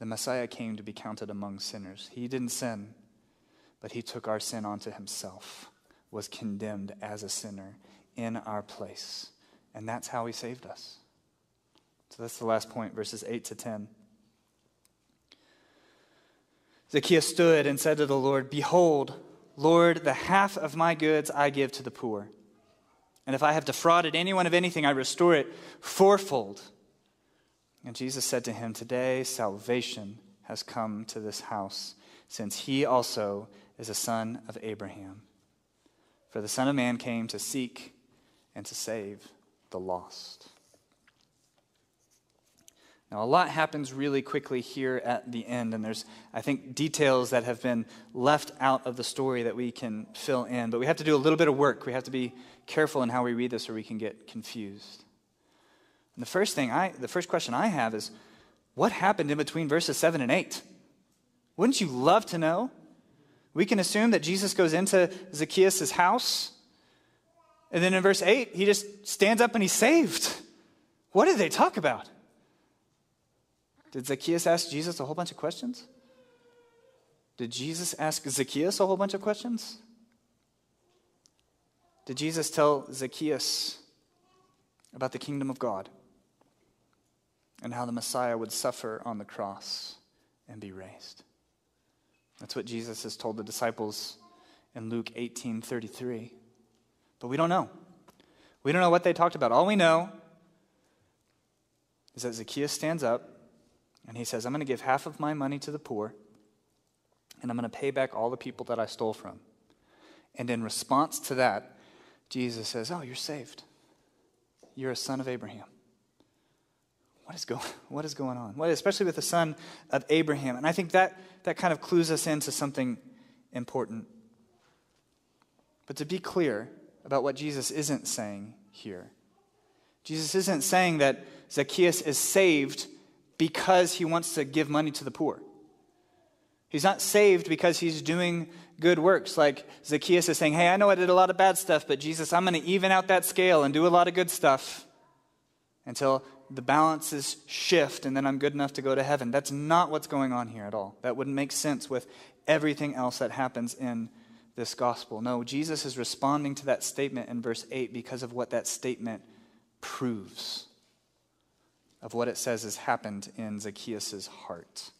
The Messiah came to be counted among sinners. He didn't sin, but he took our sin onto himself, was condemned as a sinner in our place. And that's how he saved us. So that's the last point, verses 8 to 10. Zacchaeus stood and said to the Lord, Behold, Lord, the half of my goods I give to the poor. And if I have defrauded anyone of anything, I restore it fourfold. And Jesus said to him, Today salvation has come to this house, since he also is a son of Abraham. For the Son of Man came to seek and to save the lost. Now, a lot happens really quickly here at the end, and there's, I think, details that have been left out of the story that we can fill in. But we have to do a little bit of work. We have to be careful in how we read this, or we can get confused. And the first thing I, the first question I have is, what happened in between verses 7 and 8? Wouldn't you love to know? We can assume that Jesus goes into Zacchaeus' house And then in verse 8, he just stands up and he's saved. What did they talk about? Did Zacchaeus ask Jesus a whole bunch of questions? Did Jesus ask Zacchaeus a whole bunch of questions? Did Jesus tell Zacchaeus about the kingdom of God and how the Messiah would suffer on the cross and be raised? That's what Jesus has told the disciples in Luke 18:33. But we don't know. We don't know what they talked about. All we know is that Zacchaeus stands up and he says, I'm going to give half of my money to the poor, and I'm going to pay back all the people that I stole from. And in response to that, Jesus says, Oh, you're saved. You're a son of Abraham. What is, go- [LAUGHS] what is going on? What, especially with the son of Abraham. And I think that, that kind of clues us into something important. But to be clear about what Jesus isn't saying here, Jesus isn't saying that Zacchaeus is saved because he wants to give money to the poor. He's not saved because he's doing good works. Like Zacchaeus is saying, Hey, I know I did a lot of bad stuff, but Jesus, I'm going to even out that scale and do a lot of good stuff until the balances shift and then I'm good enough to go to heaven. That's not what's going on here at all. That wouldn't make sense with everything else that happens in this gospel. No, Jesus is responding to that statement in verse 8 because of what that statement proves of what it says has happened in Zacchaeus' heart.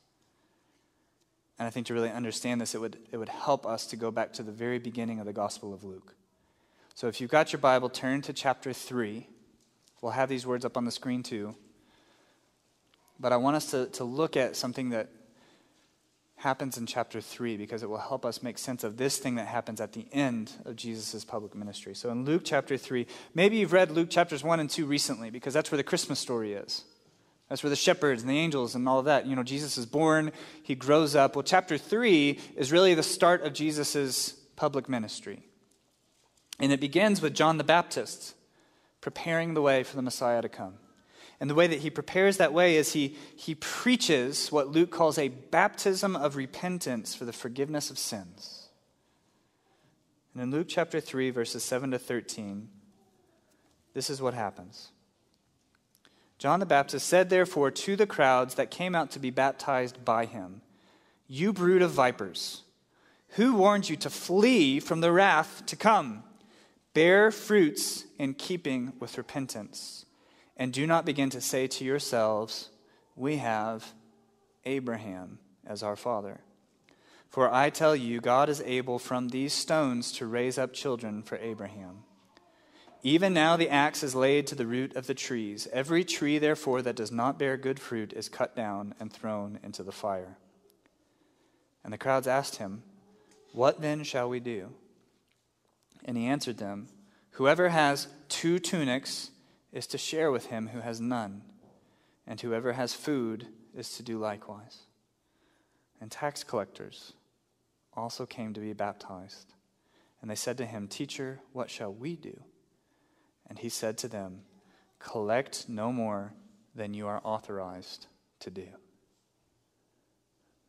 And I think to really understand this, it would, it would help us to go back to the very beginning of the Gospel of Luke. So if you've got your Bible, turn to chapter 3. We'll have these words up on the screen too. But I want us to, to look at something that happens in chapter 3 because it will help us make sense of this thing that happens at the end of Jesus' public ministry. So in Luke chapter 3, maybe you've read Luke chapters 1 and 2 recently because that's where the Christmas story is. That's where the shepherds and the angels and all of that. You know, Jesus is born, he grows up. Well, chapter 3 is really the start of Jesus' public ministry. And it begins with John the Baptist preparing the way for the Messiah to come. And the way that he prepares that way is he, he preaches what Luke calls a baptism of repentance for the forgiveness of sins. And in Luke chapter 3, verses 7 to 13, this is what happens. John the Baptist said, therefore, to the crowds that came out to be baptized by him, You brood of vipers, who warned you to flee from the wrath to come? Bear fruits in keeping with repentance, and do not begin to say to yourselves, We have Abraham as our father. For I tell you, God is able from these stones to raise up children for Abraham. Even now the axe is laid to the root of the trees. Every tree, therefore, that does not bear good fruit is cut down and thrown into the fire. And the crowds asked him, What then shall we do? And he answered them, Whoever has two tunics is to share with him who has none, and whoever has food is to do likewise. And tax collectors also came to be baptized. And they said to him, Teacher, what shall we do? And he said to them, Collect no more than you are authorized to do.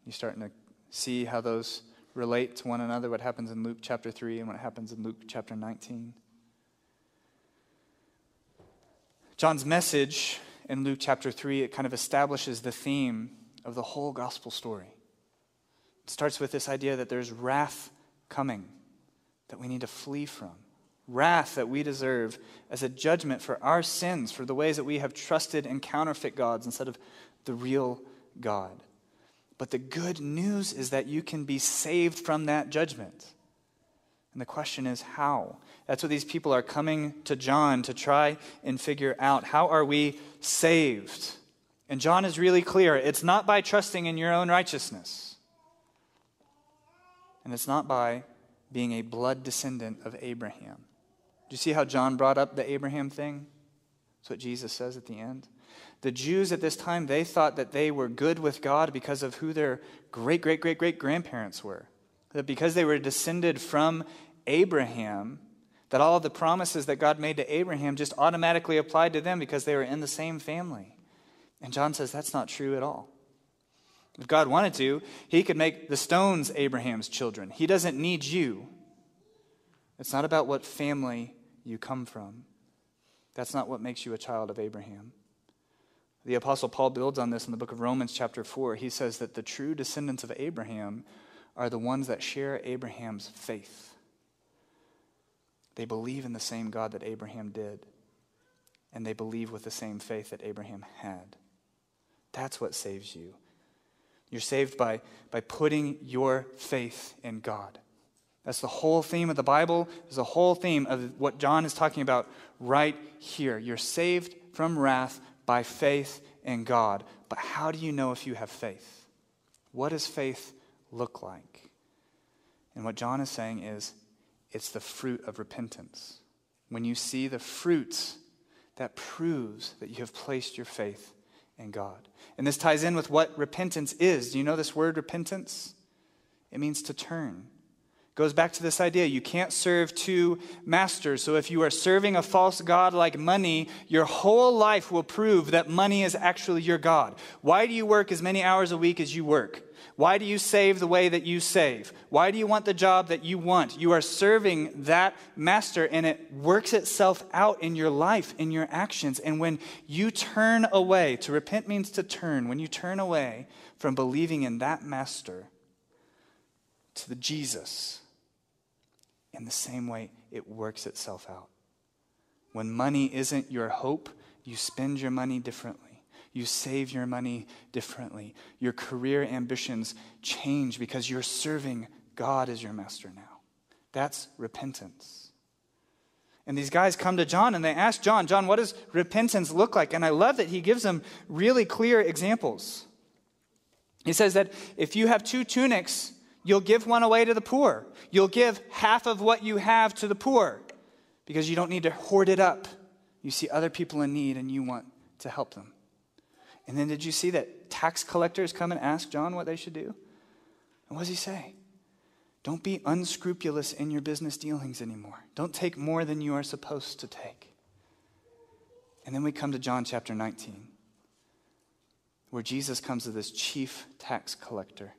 You're starting to see how those relate to one another, what happens in Luke chapter 3 and what happens in Luke chapter 19. John's message in Luke chapter 3, it kind of establishes the theme of the whole gospel story. It starts with this idea that there's wrath coming that we need to flee from wrath that we deserve as a judgment for our sins, for the ways that we have trusted in counterfeit gods instead of the real God. But the good news is that you can be saved from that judgment. And the question is, how? That's what these people are coming to John to try and figure out. How are we saved? And John is really clear it's not by trusting in your own righteousness, and it's not by being a blood descendant of Abraham. Do you see how John brought up the Abraham thing? That's what Jesus says at the end. The Jews at this time, they thought that they were good with God because of who their great, great, great, great grandparents were. That because they were descended from Abraham, that all of the promises that God made to Abraham just automatically applied to them because they were in the same family. And John says that's not true at all. If God wanted to, he could make the stones Abraham's children. He doesn't need you. It's not about what family you come from. That's not what makes you a child of Abraham. The Apostle Paul builds on this in the book of Romans, chapter 4. He says that the true descendants of Abraham are the ones that share Abraham's faith. They believe in the same God that Abraham did, and they believe with the same faith that Abraham had. That's what saves you. You're saved by, by putting your faith in God. That's the whole theme of the Bible, is the whole theme of what John is talking about right here. You're saved from wrath by faith in God. But how do you know if you have faith? What does faith look like? And what John is saying is it's the fruit of repentance. When you see the fruits, that proves that you have placed your faith in God. And this ties in with what repentance is. Do you know this word repentance? It means to turn goes back to this idea you can't serve two masters. So if you are serving a false God like money, your whole life will prove that money is actually your God. Why do you work as many hours a week as you work? Why do you save the way that you save? Why do you want the job that you want? You are serving that master, and it works itself out in your life, in your actions. And when you turn away, to repent means to turn, when you turn away from believing in that master to the Jesus, in the same way, it works itself out. When money isn't your hope, you spend your money differently. You save your money differently. Your career ambitions change because you're serving God as your master now. That's repentance. And these guys come to John and they ask John, John, what does repentance look like? And I love that he gives them really clear examples. He says that if you have two tunics, You'll give one away to the poor. You'll give half of what you have to the poor because you don't need to hoard it up. You see other people in need and you want to help them. And then did you see that tax collectors come and ask John what they should do? And what does he say? Don't be unscrupulous in your business dealings anymore. Don't take more than you are supposed to take. And then we come to John chapter 19, where Jesus comes to this chief tax collector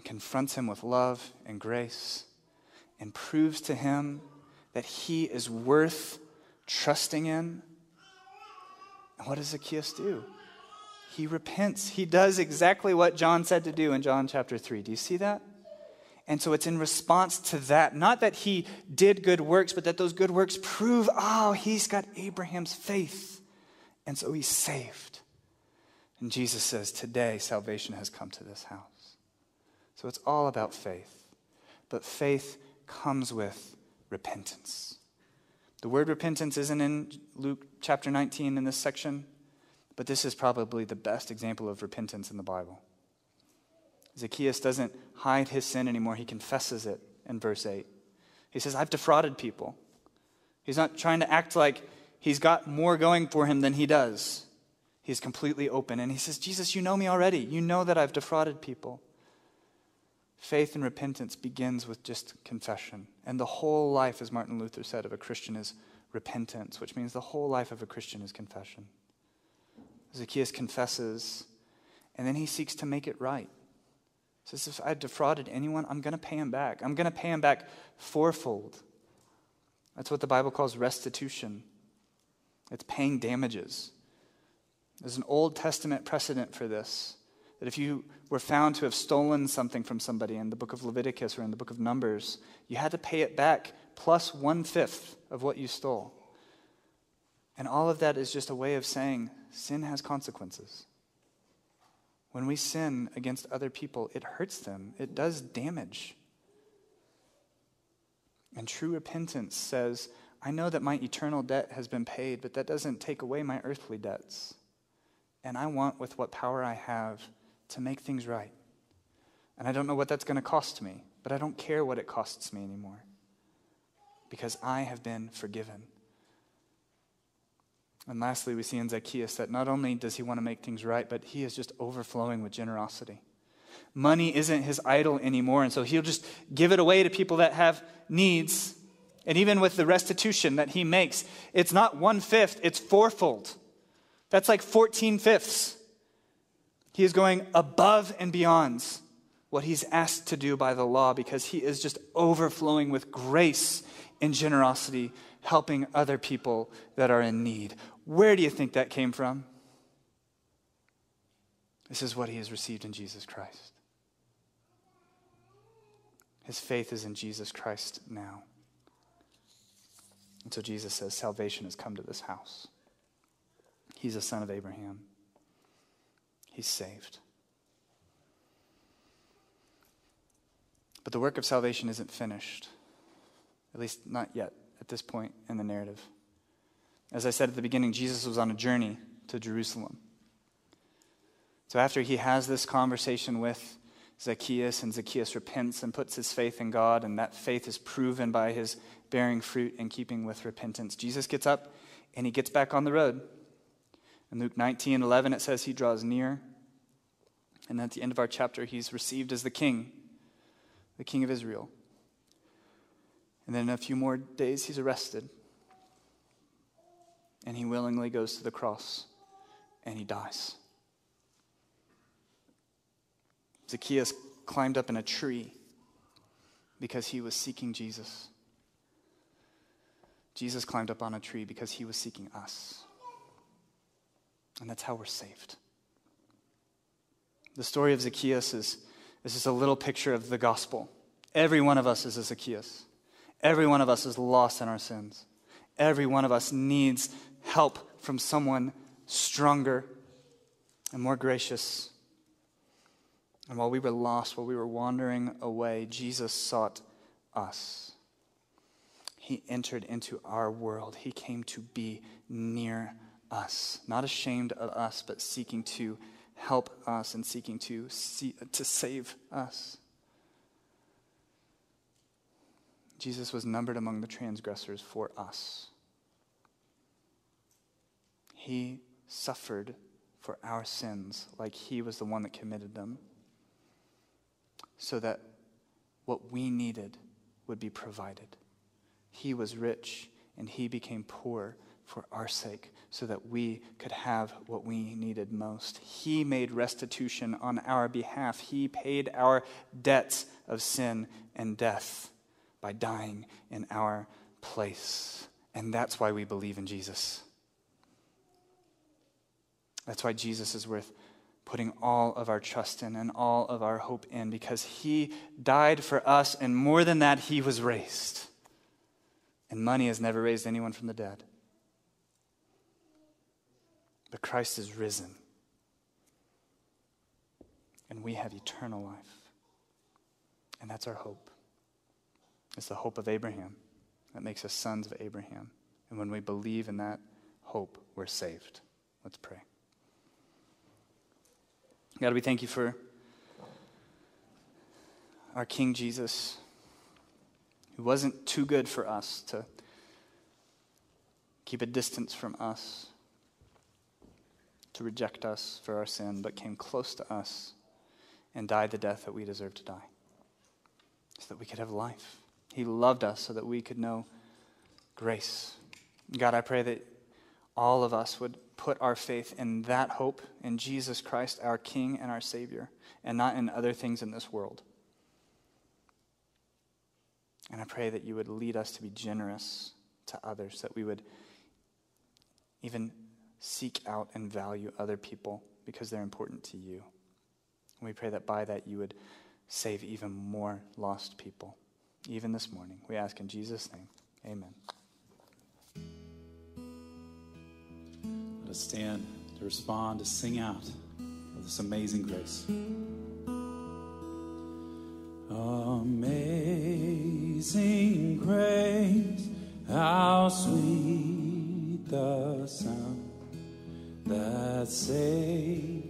and confronts him with love and grace and proves to him that he is worth trusting in. And what does Zacchaeus do? He repents. He does exactly what John said to do in John chapter 3. Do you see that? And so it's in response to that, not that he did good works, but that those good works prove, oh, he's got Abraham's faith. And so he's saved. And Jesus says, Today salvation has come to this house. So it's all about faith. But faith comes with repentance. The word repentance isn't in Luke chapter 19 in this section, but this is probably the best example of repentance in the Bible. Zacchaeus doesn't hide his sin anymore, he confesses it in verse 8. He says, I've defrauded people. He's not trying to act like he's got more going for him than he does. He's completely open. And he says, Jesus, you know me already. You know that I've defrauded people. Faith and repentance begins with just confession. And the whole life, as Martin Luther said, of a Christian is repentance, which means the whole life of a Christian is confession. Zacchaeus confesses, and then he seeks to make it right. He says, If I defrauded anyone, I'm going to pay him back. I'm going to pay him back fourfold. That's what the Bible calls restitution, it's paying damages. There's an Old Testament precedent for this. That if you were found to have stolen something from somebody in the book of Leviticus or in the book of Numbers, you had to pay it back plus one fifth of what you stole. And all of that is just a way of saying sin has consequences. When we sin against other people, it hurts them, it does damage. And true repentance says, I know that my eternal debt has been paid, but that doesn't take away my earthly debts. And I want, with what power I have, to make things right. And I don't know what that's going to cost me, but I don't care what it costs me anymore because I have been forgiven. And lastly, we see in Zacchaeus that not only does he want to make things right, but he is just overflowing with generosity. Money isn't his idol anymore, and so he'll just give it away to people that have needs. And even with the restitution that he makes, it's not one fifth, it's fourfold. That's like 14 fifths. He is going above and beyond what he's asked to do by the law because he is just overflowing with grace and generosity, helping other people that are in need. Where do you think that came from? This is what he has received in Jesus Christ. His faith is in Jesus Christ now. And so Jesus says, Salvation has come to this house. He's a son of Abraham. He's saved. But the work of salvation isn't finished, at least not yet at this point in the narrative. As I said at the beginning, Jesus was on a journey to Jerusalem. So after he has this conversation with Zacchaeus, and Zacchaeus repents and puts his faith in God, and that faith is proven by his bearing fruit in keeping with repentance, Jesus gets up and he gets back on the road. In Luke 19 11, it says he draws near. And at the end of our chapter, he's received as the king, the king of Israel. And then in a few more days, he's arrested. And he willingly goes to the cross and he dies. Zacchaeus climbed up in a tree because he was seeking Jesus. Jesus climbed up on a tree because he was seeking us. And that's how we're saved. The story of Zacchaeus is, is just a little picture of the gospel. Every one of us is a Zacchaeus. Every one of us is lost in our sins. Every one of us needs help from someone stronger and more gracious. And while we were lost, while we were wandering away, Jesus sought us. He entered into our world. He came to be near us, not ashamed of us, but seeking to help us in seeking to, see, to save us. Jesus was numbered among the transgressors for us. He suffered for our sins like he was the one that committed them, so that what we needed would be provided. He was rich and he became poor for our sake so that we could have what we needed most. He made restitution on our behalf. He paid our debts of sin and death by dying in our place. And that's why we believe in Jesus. That's why Jesus is worth putting all of our trust in and all of our hope in because he died for us, and more than that, he was raised. And money has never raised anyone from the dead. But Christ is risen. And we have eternal life. And that's our hope. It's the hope of Abraham that makes us sons of Abraham. And when we believe in that hope, we're saved. Let's pray. God, we thank you for our King Jesus, who wasn't too good for us to keep a distance from us, to reject us for our sin, but came close to us and died the death that we deserve to die, so that we could have life. He loved us so that we could know grace. God, I pray that all of us would put our faith in that hope, in Jesus Christ, our King and our Savior, and not in other things in this world. And I pray that you would lead us to be generous to others, that we would even seek out and value other people because they're important to you. And we pray that by that you would save even more lost people, even this morning. We ask in Jesus' name. Amen. Let us stand to respond, to sing out of this amazing grace. Amazing grace, how sweet saved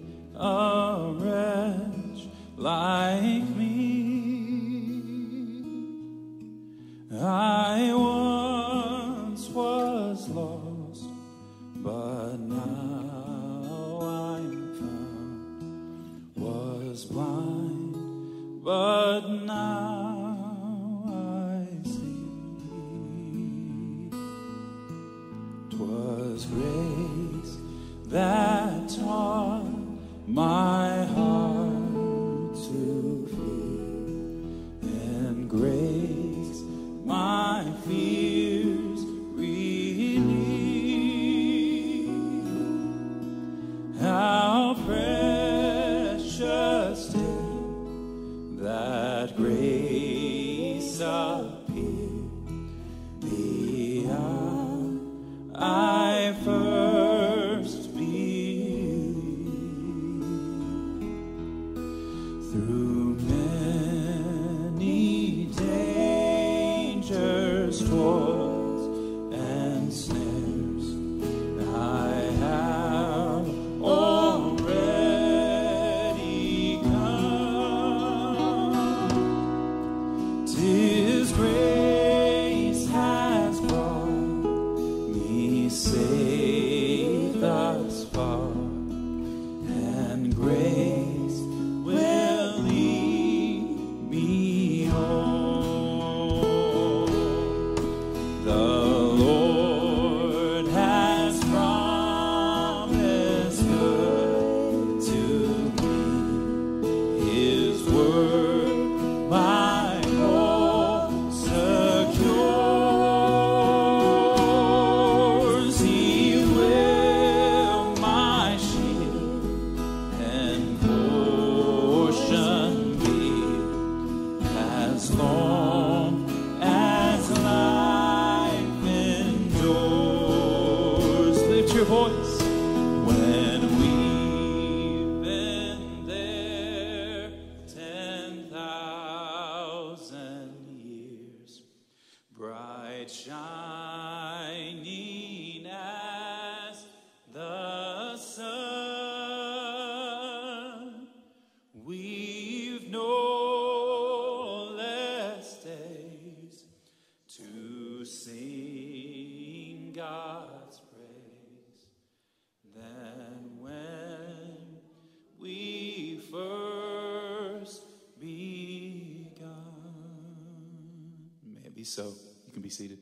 so. You can be seated.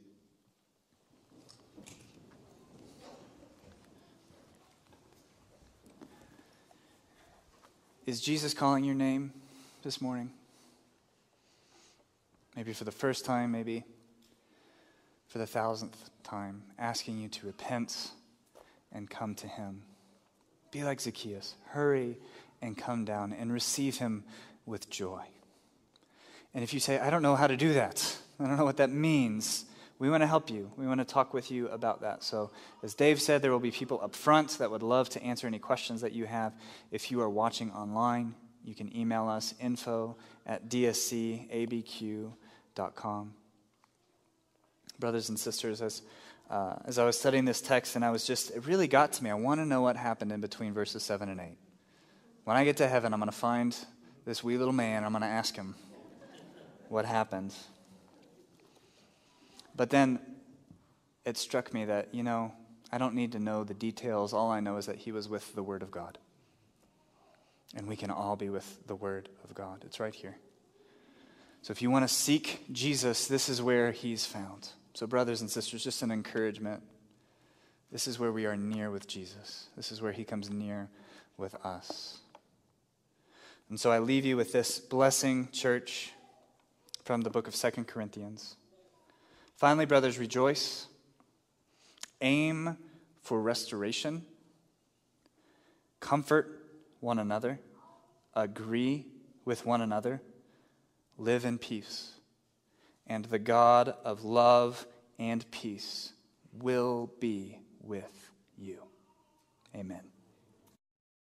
Is Jesus calling your name this morning? Maybe for the first time, maybe for the thousandth time, asking you to repent and come to Him. Be like Zacchaeus. Hurry and come down and receive Him with joy. And if you say, I don't know how to do that, I don't know what that means, we want to help you. We want to talk with you about that. So, as Dave said, there will be people up front that would love to answer any questions that you have. If you are watching online, you can email us info at dscabq.com. Brothers and sisters, as, uh, as I was studying this text, and I was just, it really got to me. I want to know what happened in between verses 7 and 8. When I get to heaven, I'm going to find this wee little man, I'm going to ask him what happened. But then it struck me that, you know, I don't need to know the details. All I know is that he was with the Word of God. And we can all be with the Word of God. It's right here. So if you want to seek Jesus, this is where he's found. So, brothers and sisters, just an encouragement. This is where we are near with Jesus, this is where he comes near with us. And so I leave you with this blessing, church, from the book of Second Corinthians. Finally, brothers, rejoice. Aim for restoration. Comfort one another. Agree with one another. Live in peace. And the God of love and peace will be with you. Amen.